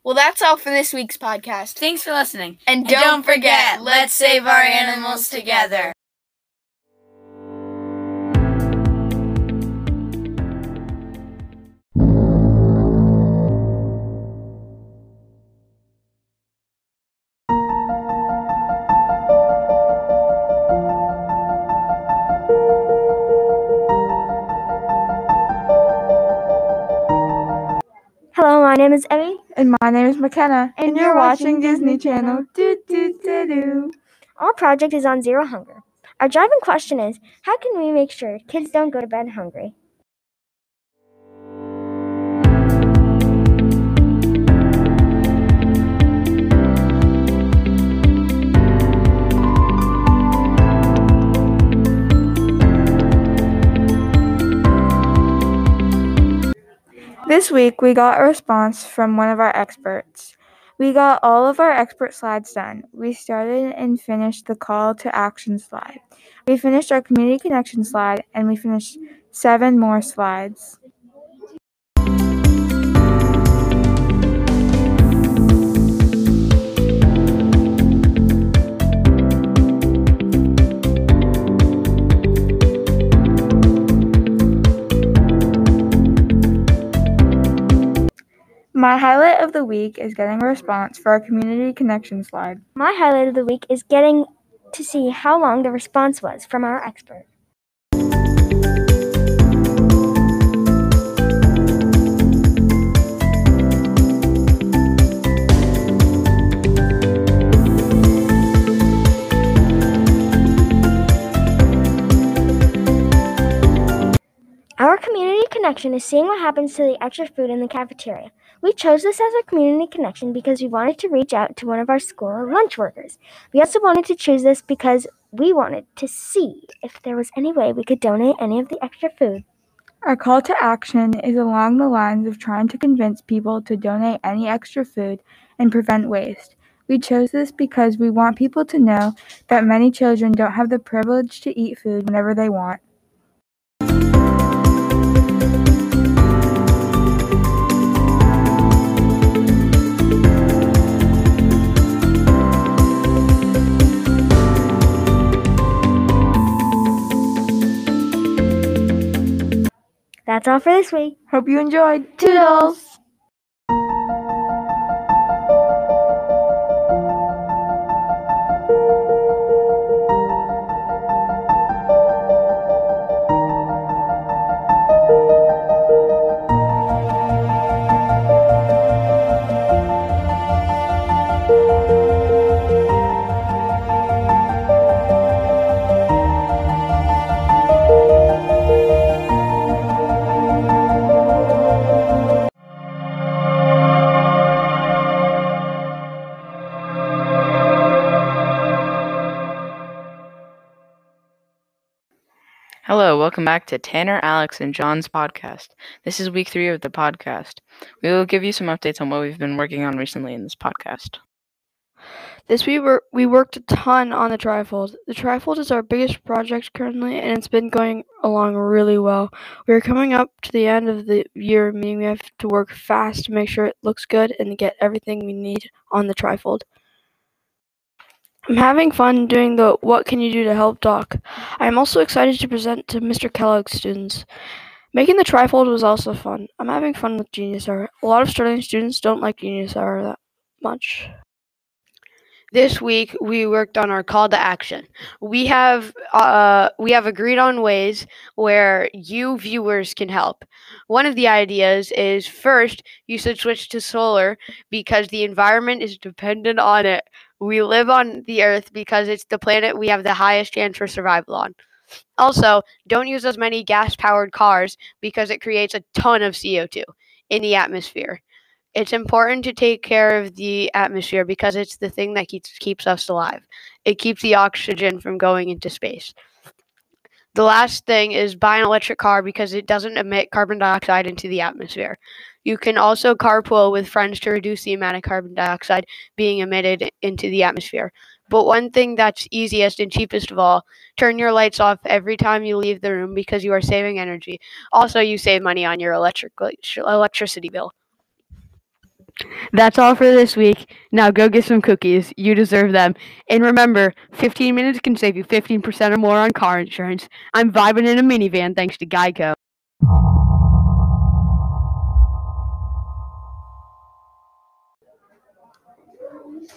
Well, that's all for this week's podcast. Thanks for listening. And don't, forget, let's save our animals together. Name is Emmy. And my name is McKenna. And you're watching Disney Channel. Do, do, do, do. Our project is on zero hunger. Our driving question is how can we make sure kids don't go to bed hungry? This week, we got a response from one of our experts. We got all of our expert slides done. We started and finished the call to action slide. We finished our community connection slide and we finished seven more slides. My highlight of the week is getting a response for our community connection slide. My highlight of the week is getting to see how long the response was from our expert. Our community connection is seeing what happens to the extra food in the cafeteria. We chose this as our community connection because we wanted to reach out to one of our school lunch workers. We also wanted to choose this because we wanted to see if there was any way we could donate any of the extra food. Our call to action is along the lines of trying to convince people to donate any extra food and prevent waste. We chose this because we want people to know that many children don't have the privilege to eat food whenever they want. That's all for this week. Hope you enjoyed. Toodles! Hello, welcome back to Tanner, Alex, and John's podcast. This is week three of the podcast. We will give you some updates on what we've been working on recently in this podcast. This week we worked a ton on the trifold. The trifold is our biggest project currently, and it's been going along really well. We are coming up to the end of the year, meaning we have to work fast to make sure it looks good and get everything we need on the trifold. I'm having fun doing the What Can You Do to Help doc. I am also excited to present to Mr. Kellogg's students. Making the trifold was also fun. I'm having fun with Genius Hour. A lot of starting students don't like Genius Hour that much. This week we worked on our call to action. We have uh, we have agreed on ways where you viewers can help. One of the ideas is first you should switch to solar because the environment is dependent on it. We live on the earth because it's the planet we have the highest chance for survival on. Also, don't use as many gas powered cars because it creates a ton of CO2 in the atmosphere. It's important to take care of the atmosphere because it's the thing that keeps keeps us alive. It keeps the oxygen from going into space. The last thing is buy an electric car because it doesn't emit carbon dioxide into the atmosphere. You can also carpool with friends to reduce the amount of carbon dioxide being emitted into the atmosphere. But one thing that's easiest and cheapest of all, turn your lights off every time you leave the room because you are saving energy. Also, you save money on your electric electricity bill. That's all for this week. Now go get some cookies. You deserve them. And remember, 15 minutes can save you 15% or more on car insurance. I'm vibing in a minivan thanks to Geico.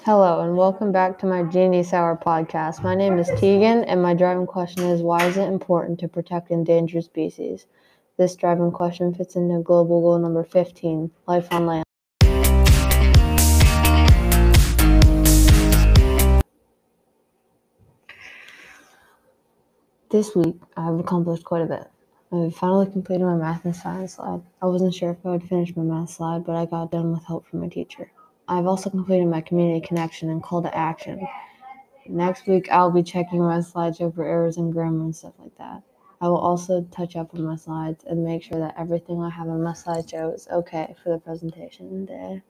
Hello, and welcome back to my Genius Hour podcast. My name is Tegan, and my driving question is Why is it important to protect endangered species? This driving question fits into global goal number 15 Life on Land. This week, I've accomplished quite a bit. I finally completed my math and science slide. I wasn't sure if I would finish my math slide, but I got done with help from my teacher. I've also completed my community connection and call to action. Next week, I'll be checking my slideshow for errors in grammar and stuff like that. I will also touch up on my slides and make sure that everything I have on my slideshow is okay for the presentation day.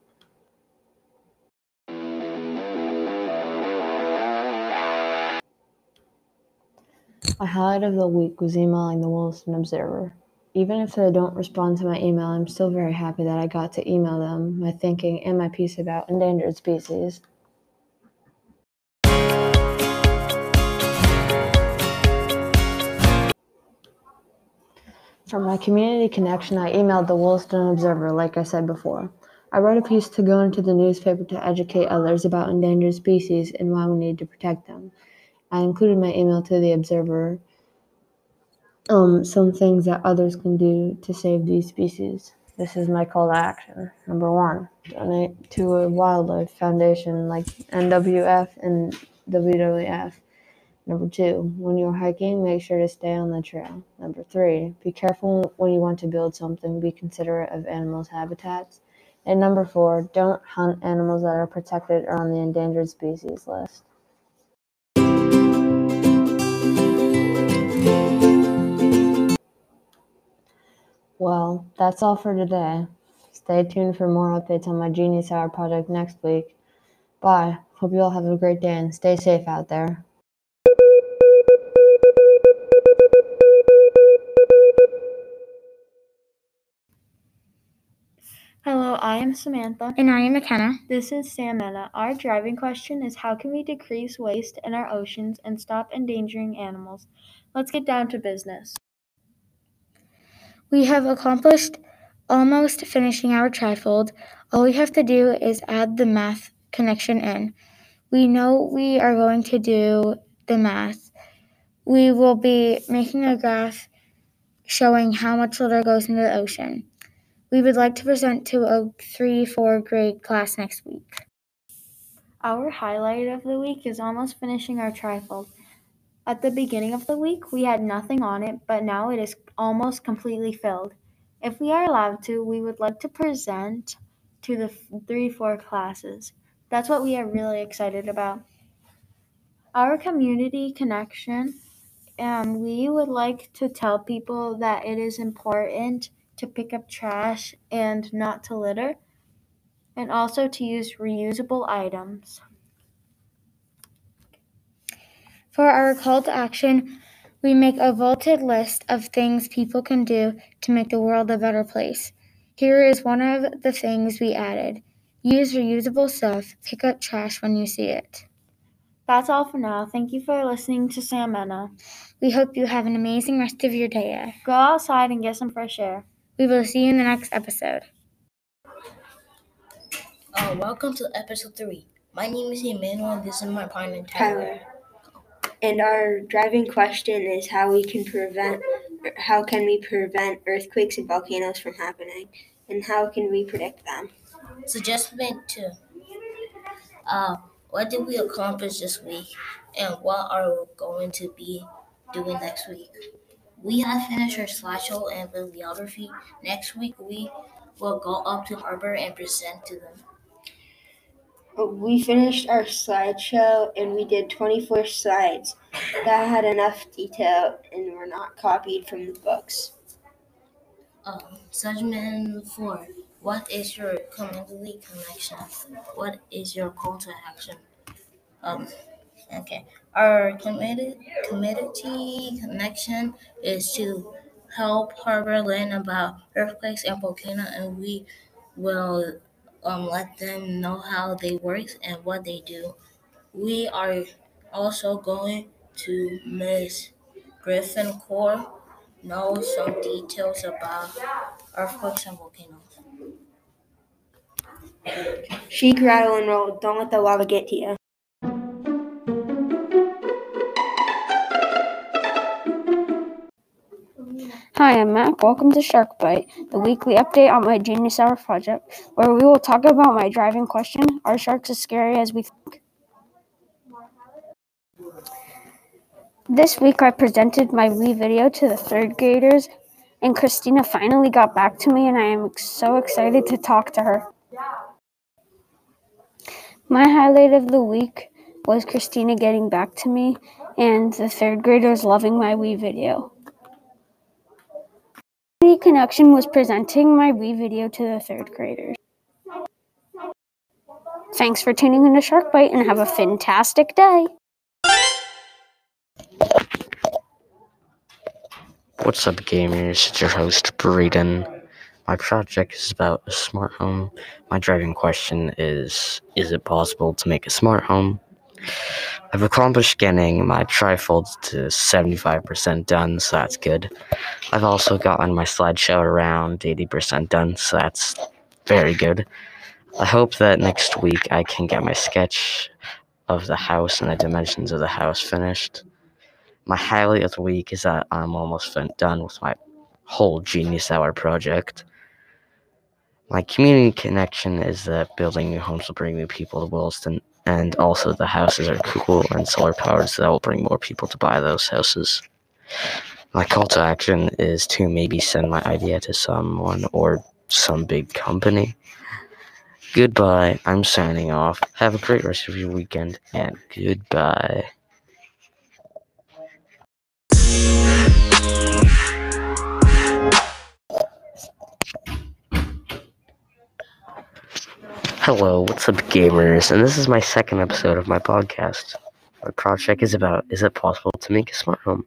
My highlight of the week was emailing the Williston Observer. Even if they don't respond to my email, I'm still very happy that I got to email them my thinking and my piece about endangered species. For my community connection, I emailed the Williston Observer, like I said before. I wrote a piece to go into the newspaper to educate others about endangered species and why we need to protect them. I included my email to the Observer um, some things that others can do to save these species. This is my call to action. Number one, donate to a wildlife foundation like NWF and WWF. Number two, when you're hiking, make sure to stay on the trail. Number three, be careful when you want to build something, be considerate of animals' habitats. And number four, don't hunt animals that are protected or on the endangered species list. Well, that's all for today. Stay tuned for more updates on my Genius Hour project next week. Bye. Hope you all have a great day and stay safe out there. Hello, I am Samantha. And I am McKenna. This is Samena. Our driving question is how can we decrease waste in our oceans and stop endangering animals? Let's get down to business. We have accomplished almost finishing our trifold. All we have to do is add the math connection in. We know we are going to do the math. We will be making a graph showing how much litter goes into the ocean. We would like to present to a 3 4 grade class next week. Our highlight of the week is almost finishing our trifold. At the beginning of the week, we had nothing on it, but now it is almost completely filled. If we are allowed to, we would like to present to the 3 4 classes. That's what we are really excited about. Our community connection, um, we would like to tell people that it is important to pick up trash and not to litter, and also to use reusable items. For our call to action, we make a vaulted list of things people can do to make the world a better place. Here is one of the things we added use reusable stuff, pick up trash when you see it. That's all for now. Thank you for listening to Sam Anna. We hope you have an amazing rest of your day. Go outside and get some fresh air. We will see you in the next episode. Uh, welcome to episode three. My name is Emmanuel, and this is my partner Tyler. Tyler. And our driving question is how we can prevent how can we prevent earthquakes and volcanoes from happening and how can we predict them? So Suggestion two. Uh, what did we accomplish this week and what are we going to be doing next week? We have finished our slideshow and bibliography. Next week we will go up to Harbor and present to them. We finished our slideshow and we did 24 slides that had enough detail and were not copied from the books. Um, segment four. What is your community connection? What is your call to action? Um, okay. Our community community connection is to help Harbor learn about earthquakes and volcanoes, and we will um, let them know how they work and what they do. We are also going to Miss Griffin Core know some details about earthquakes and volcanoes. Rattle, and roll. Don't let the lava get to you. Hi, I'm Mac. Welcome to Shark Bite, the weekly update on my Genius Hour project, where we will talk about my driving question Are sharks as scary as we think? This week, I presented my WeVideo to the third graders, and Christina finally got back to me, and I am so excited to talk to her. My highlight of the week was Christina getting back to me and the third graders loving my WeVideo. Connection was presenting my WeVideo to the third graders. Thanks for tuning in to Shark Bite and have a fantastic day. What's up, gamers? It's your host, Braden. My project is about a smart home. My driving question is Is it possible to make a smart home? I've accomplished getting my trifold to 75% done, so that's good. I've also gotten my slideshow around 80% done, so that's very good. I hope that next week I can get my sketch of the house and the dimensions of the house finished. My highlight of the week is that I'm almost done with my whole Genius Hour project. My community connection is that building new homes will bring new people to Williston, and also the houses are cool and solar powered, so that will bring more people to buy those houses. My call to action is to maybe send my idea to someone or some big company. Goodbye. I'm signing off. Have a great rest of your weekend, and goodbye. Hello, what's up, gamers? And this is my second episode of my podcast. My project is about is it possible to make a smart home?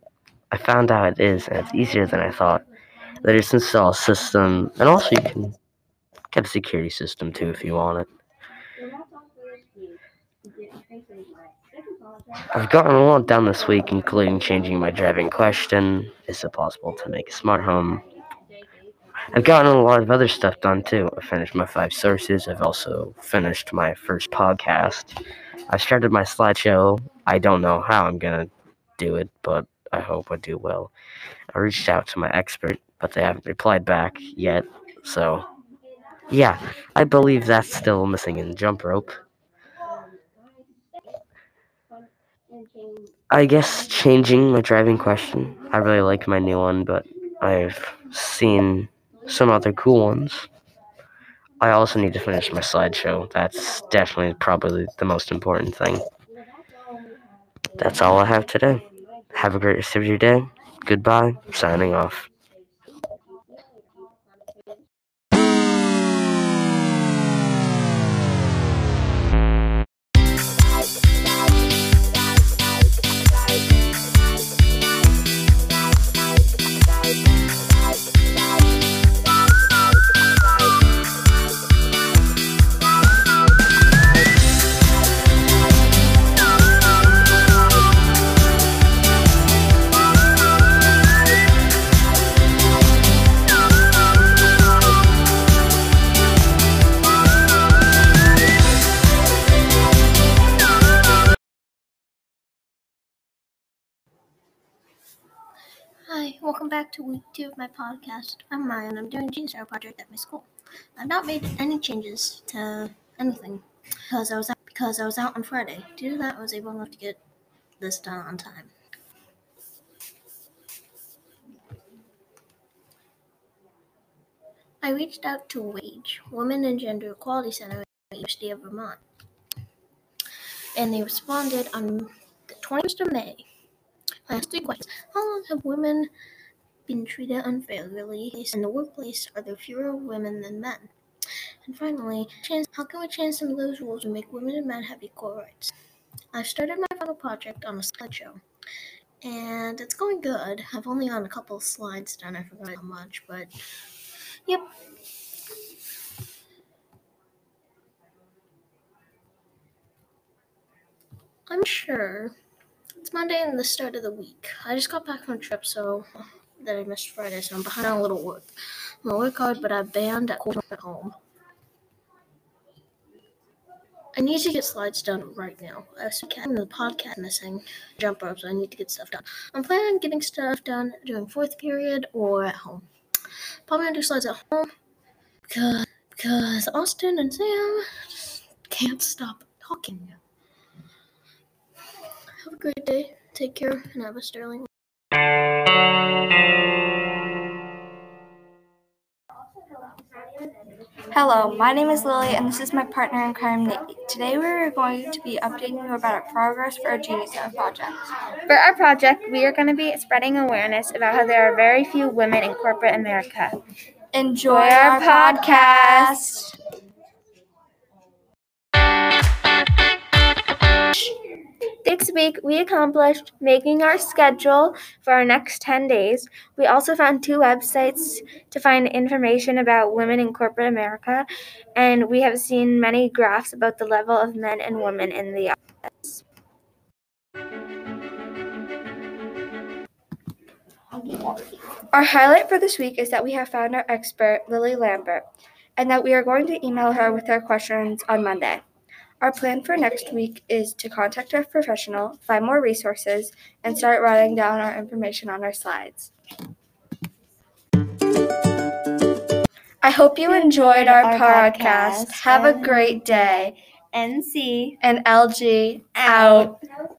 I found out it is, and it's easier than I thought. There's an install system, and also you can get a security system too if you want it. I've gotten a lot done this week, including changing my driving question. Is it possible to make a smart home? I've gotten a lot of other stuff done too. I finished my five sources. I've also finished my first podcast. I started my slideshow. I don't know how I'm gonna do it, but I hope I do well. I reached out to my expert, but they haven't replied back yet. So, yeah, I believe that's still missing in jump rope. I guess changing my driving question. I really like my new one, but I've seen some other cool ones. I also need to finish my slideshow. That's definitely probably the most important thing. That's all I have today. Have a great rest of your day. Goodbye. Signing off. Welcome back to week two of my podcast. I'm and I'm doing a Hour project at my school. I've not made any changes to anything because I was out, because I was out on Friday. Due to that, I was able enough to get this done on time. I reached out to WAGE, Women and Gender Equality Center at the University of Vermont. and they responded on the 21st of May. I asked three questions. How long have women been treated unfairly in the workplace? Are there fewer women than men? And finally, chance, how can we change some of those rules and make women and men have equal rights? I've started my final project on a slideshow, and it's going good. I've only got a couple slides done. I forgot how much, but yep. I'm sure it's Monday and the start of the week. I just got back from a trip, so that I missed Friday, so I'm behind on a little work. Gonna work hard, but I banned at home. I need to get slides done right now. As in the podcast missing jump ropes, so I need to get stuff done. I'm planning on getting stuff done during fourth period or at home. Probably gonna do slides at home because because Austin and Sam can't stop talking. Have a great day. Take care and have a sterling. Hello, my name is Lily, and this is my partner in crime, Nikki. Today we are going to be updating you about our progress for our Genie Center project. For our project, we are going to be spreading awareness about how there are very few women in corporate America. Enjoy our podcast. This week, we accomplished making our schedule for our next 10 days. We also found two websites to find information about women in corporate America, and we have seen many graphs about the level of men and women in the office. Our highlight for this week is that we have found our expert, Lily Lambert, and that we are going to email her with our questions on Monday. Our plan for next week is to contact our professional, find more resources, and start writing down our information on our slides. I hope you enjoyed our, Our podcast. podcast. Have a great day. NC And LG out. Hello,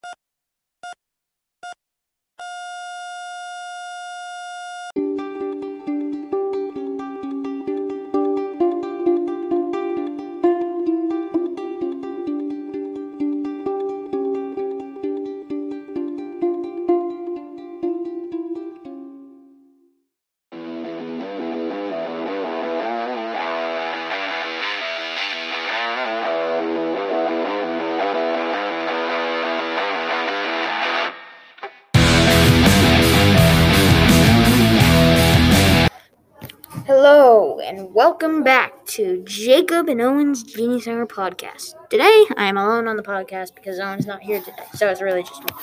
welcome back to Jacob and Owen's Genie Center podcast. Today, I am alone on the podcast because Owen's not here today, so it's really just me.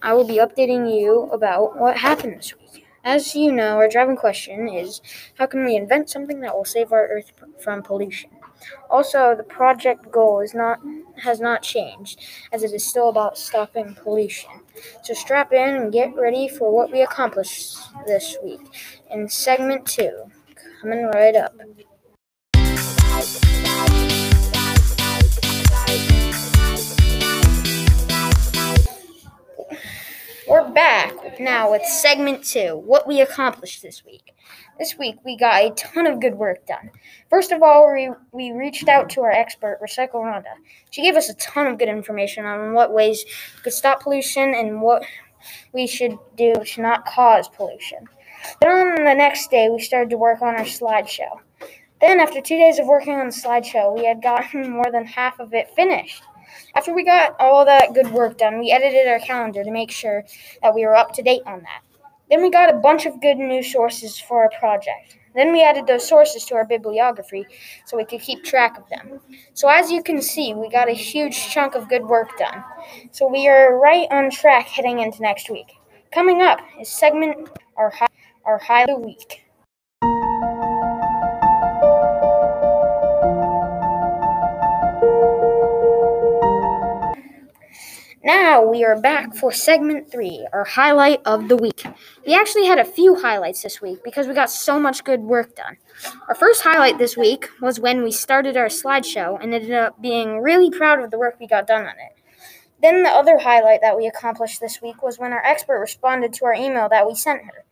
I will be updating you about what happened this week. As you know, our driving question is how can we invent something that will save our Earth from pollution? Also, the project goal is not has not changed, as it is still about stopping pollution. So strap in and get ready for what we accomplished this week in segment two. Coming right up. We're back now with segment two what we accomplished this week. This week we got a ton of good work done. First of all, we, we reached out to our expert, Recycle Rhonda. She gave us a ton of good information on what ways we could stop pollution and what we should do to not cause pollution. Then on the next day, we started to work on our slideshow. Then, after two days of working on the slideshow, we had gotten more than half of it finished. After we got all that good work done, we edited our calendar to make sure that we were up to date on that. Then we got a bunch of good news sources for our project. Then we added those sources to our bibliography so we could keep track of them. So as you can see, we got a huge chunk of good work done. So we are right on track heading into next week. Coming up is segment our high, our high of the week. Now we are back for segment three, our highlight of the week. We actually had a few highlights this week because we got so much good work done. Our first highlight this week was when we started our slideshow and ended up being really proud of the work we got done on it. Then the other highlight that we accomplished this week was when our expert responded to our email that we sent her.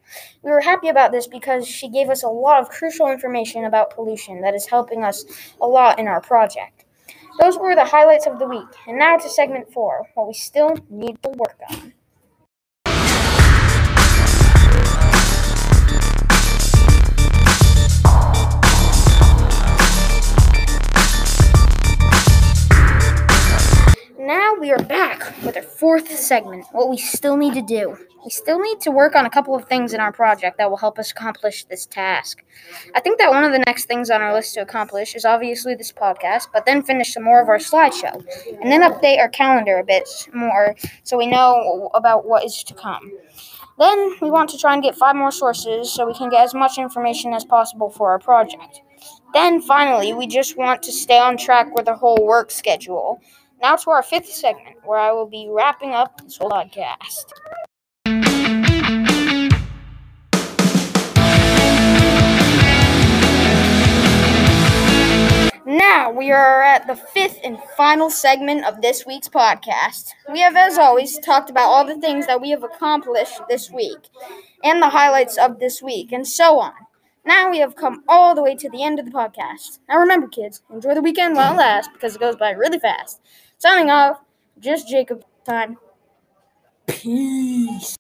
We were happy about this because she gave us a lot of crucial information about pollution that is helping us a lot in our project. Those were the highlights of the week. And now to segment four, what we still need to work on. Now we are back with our fourth segment, what we still need to do. We still need to work on a couple of things in our project that will help us accomplish this task. I think that one of the next things on our list to accomplish is obviously this podcast, but then finish some more of our slideshow, and then update our calendar a bit more so we know about what is to come. Then we want to try and get five more sources so we can get as much information as possible for our project. Then finally, we just want to stay on track with our whole work schedule. Now to our fifth segment, where I will be wrapping up this whole podcast. Now we are at the fifth and final segment of this week's podcast. We have, as always, talked about all the things that we have accomplished this week and the highlights of this week and so on. Now we have come all the way to the end of the podcast. Now remember, kids, enjoy the weekend while it lasts because it goes by really fast. Signing off, just Jacob time. Peace.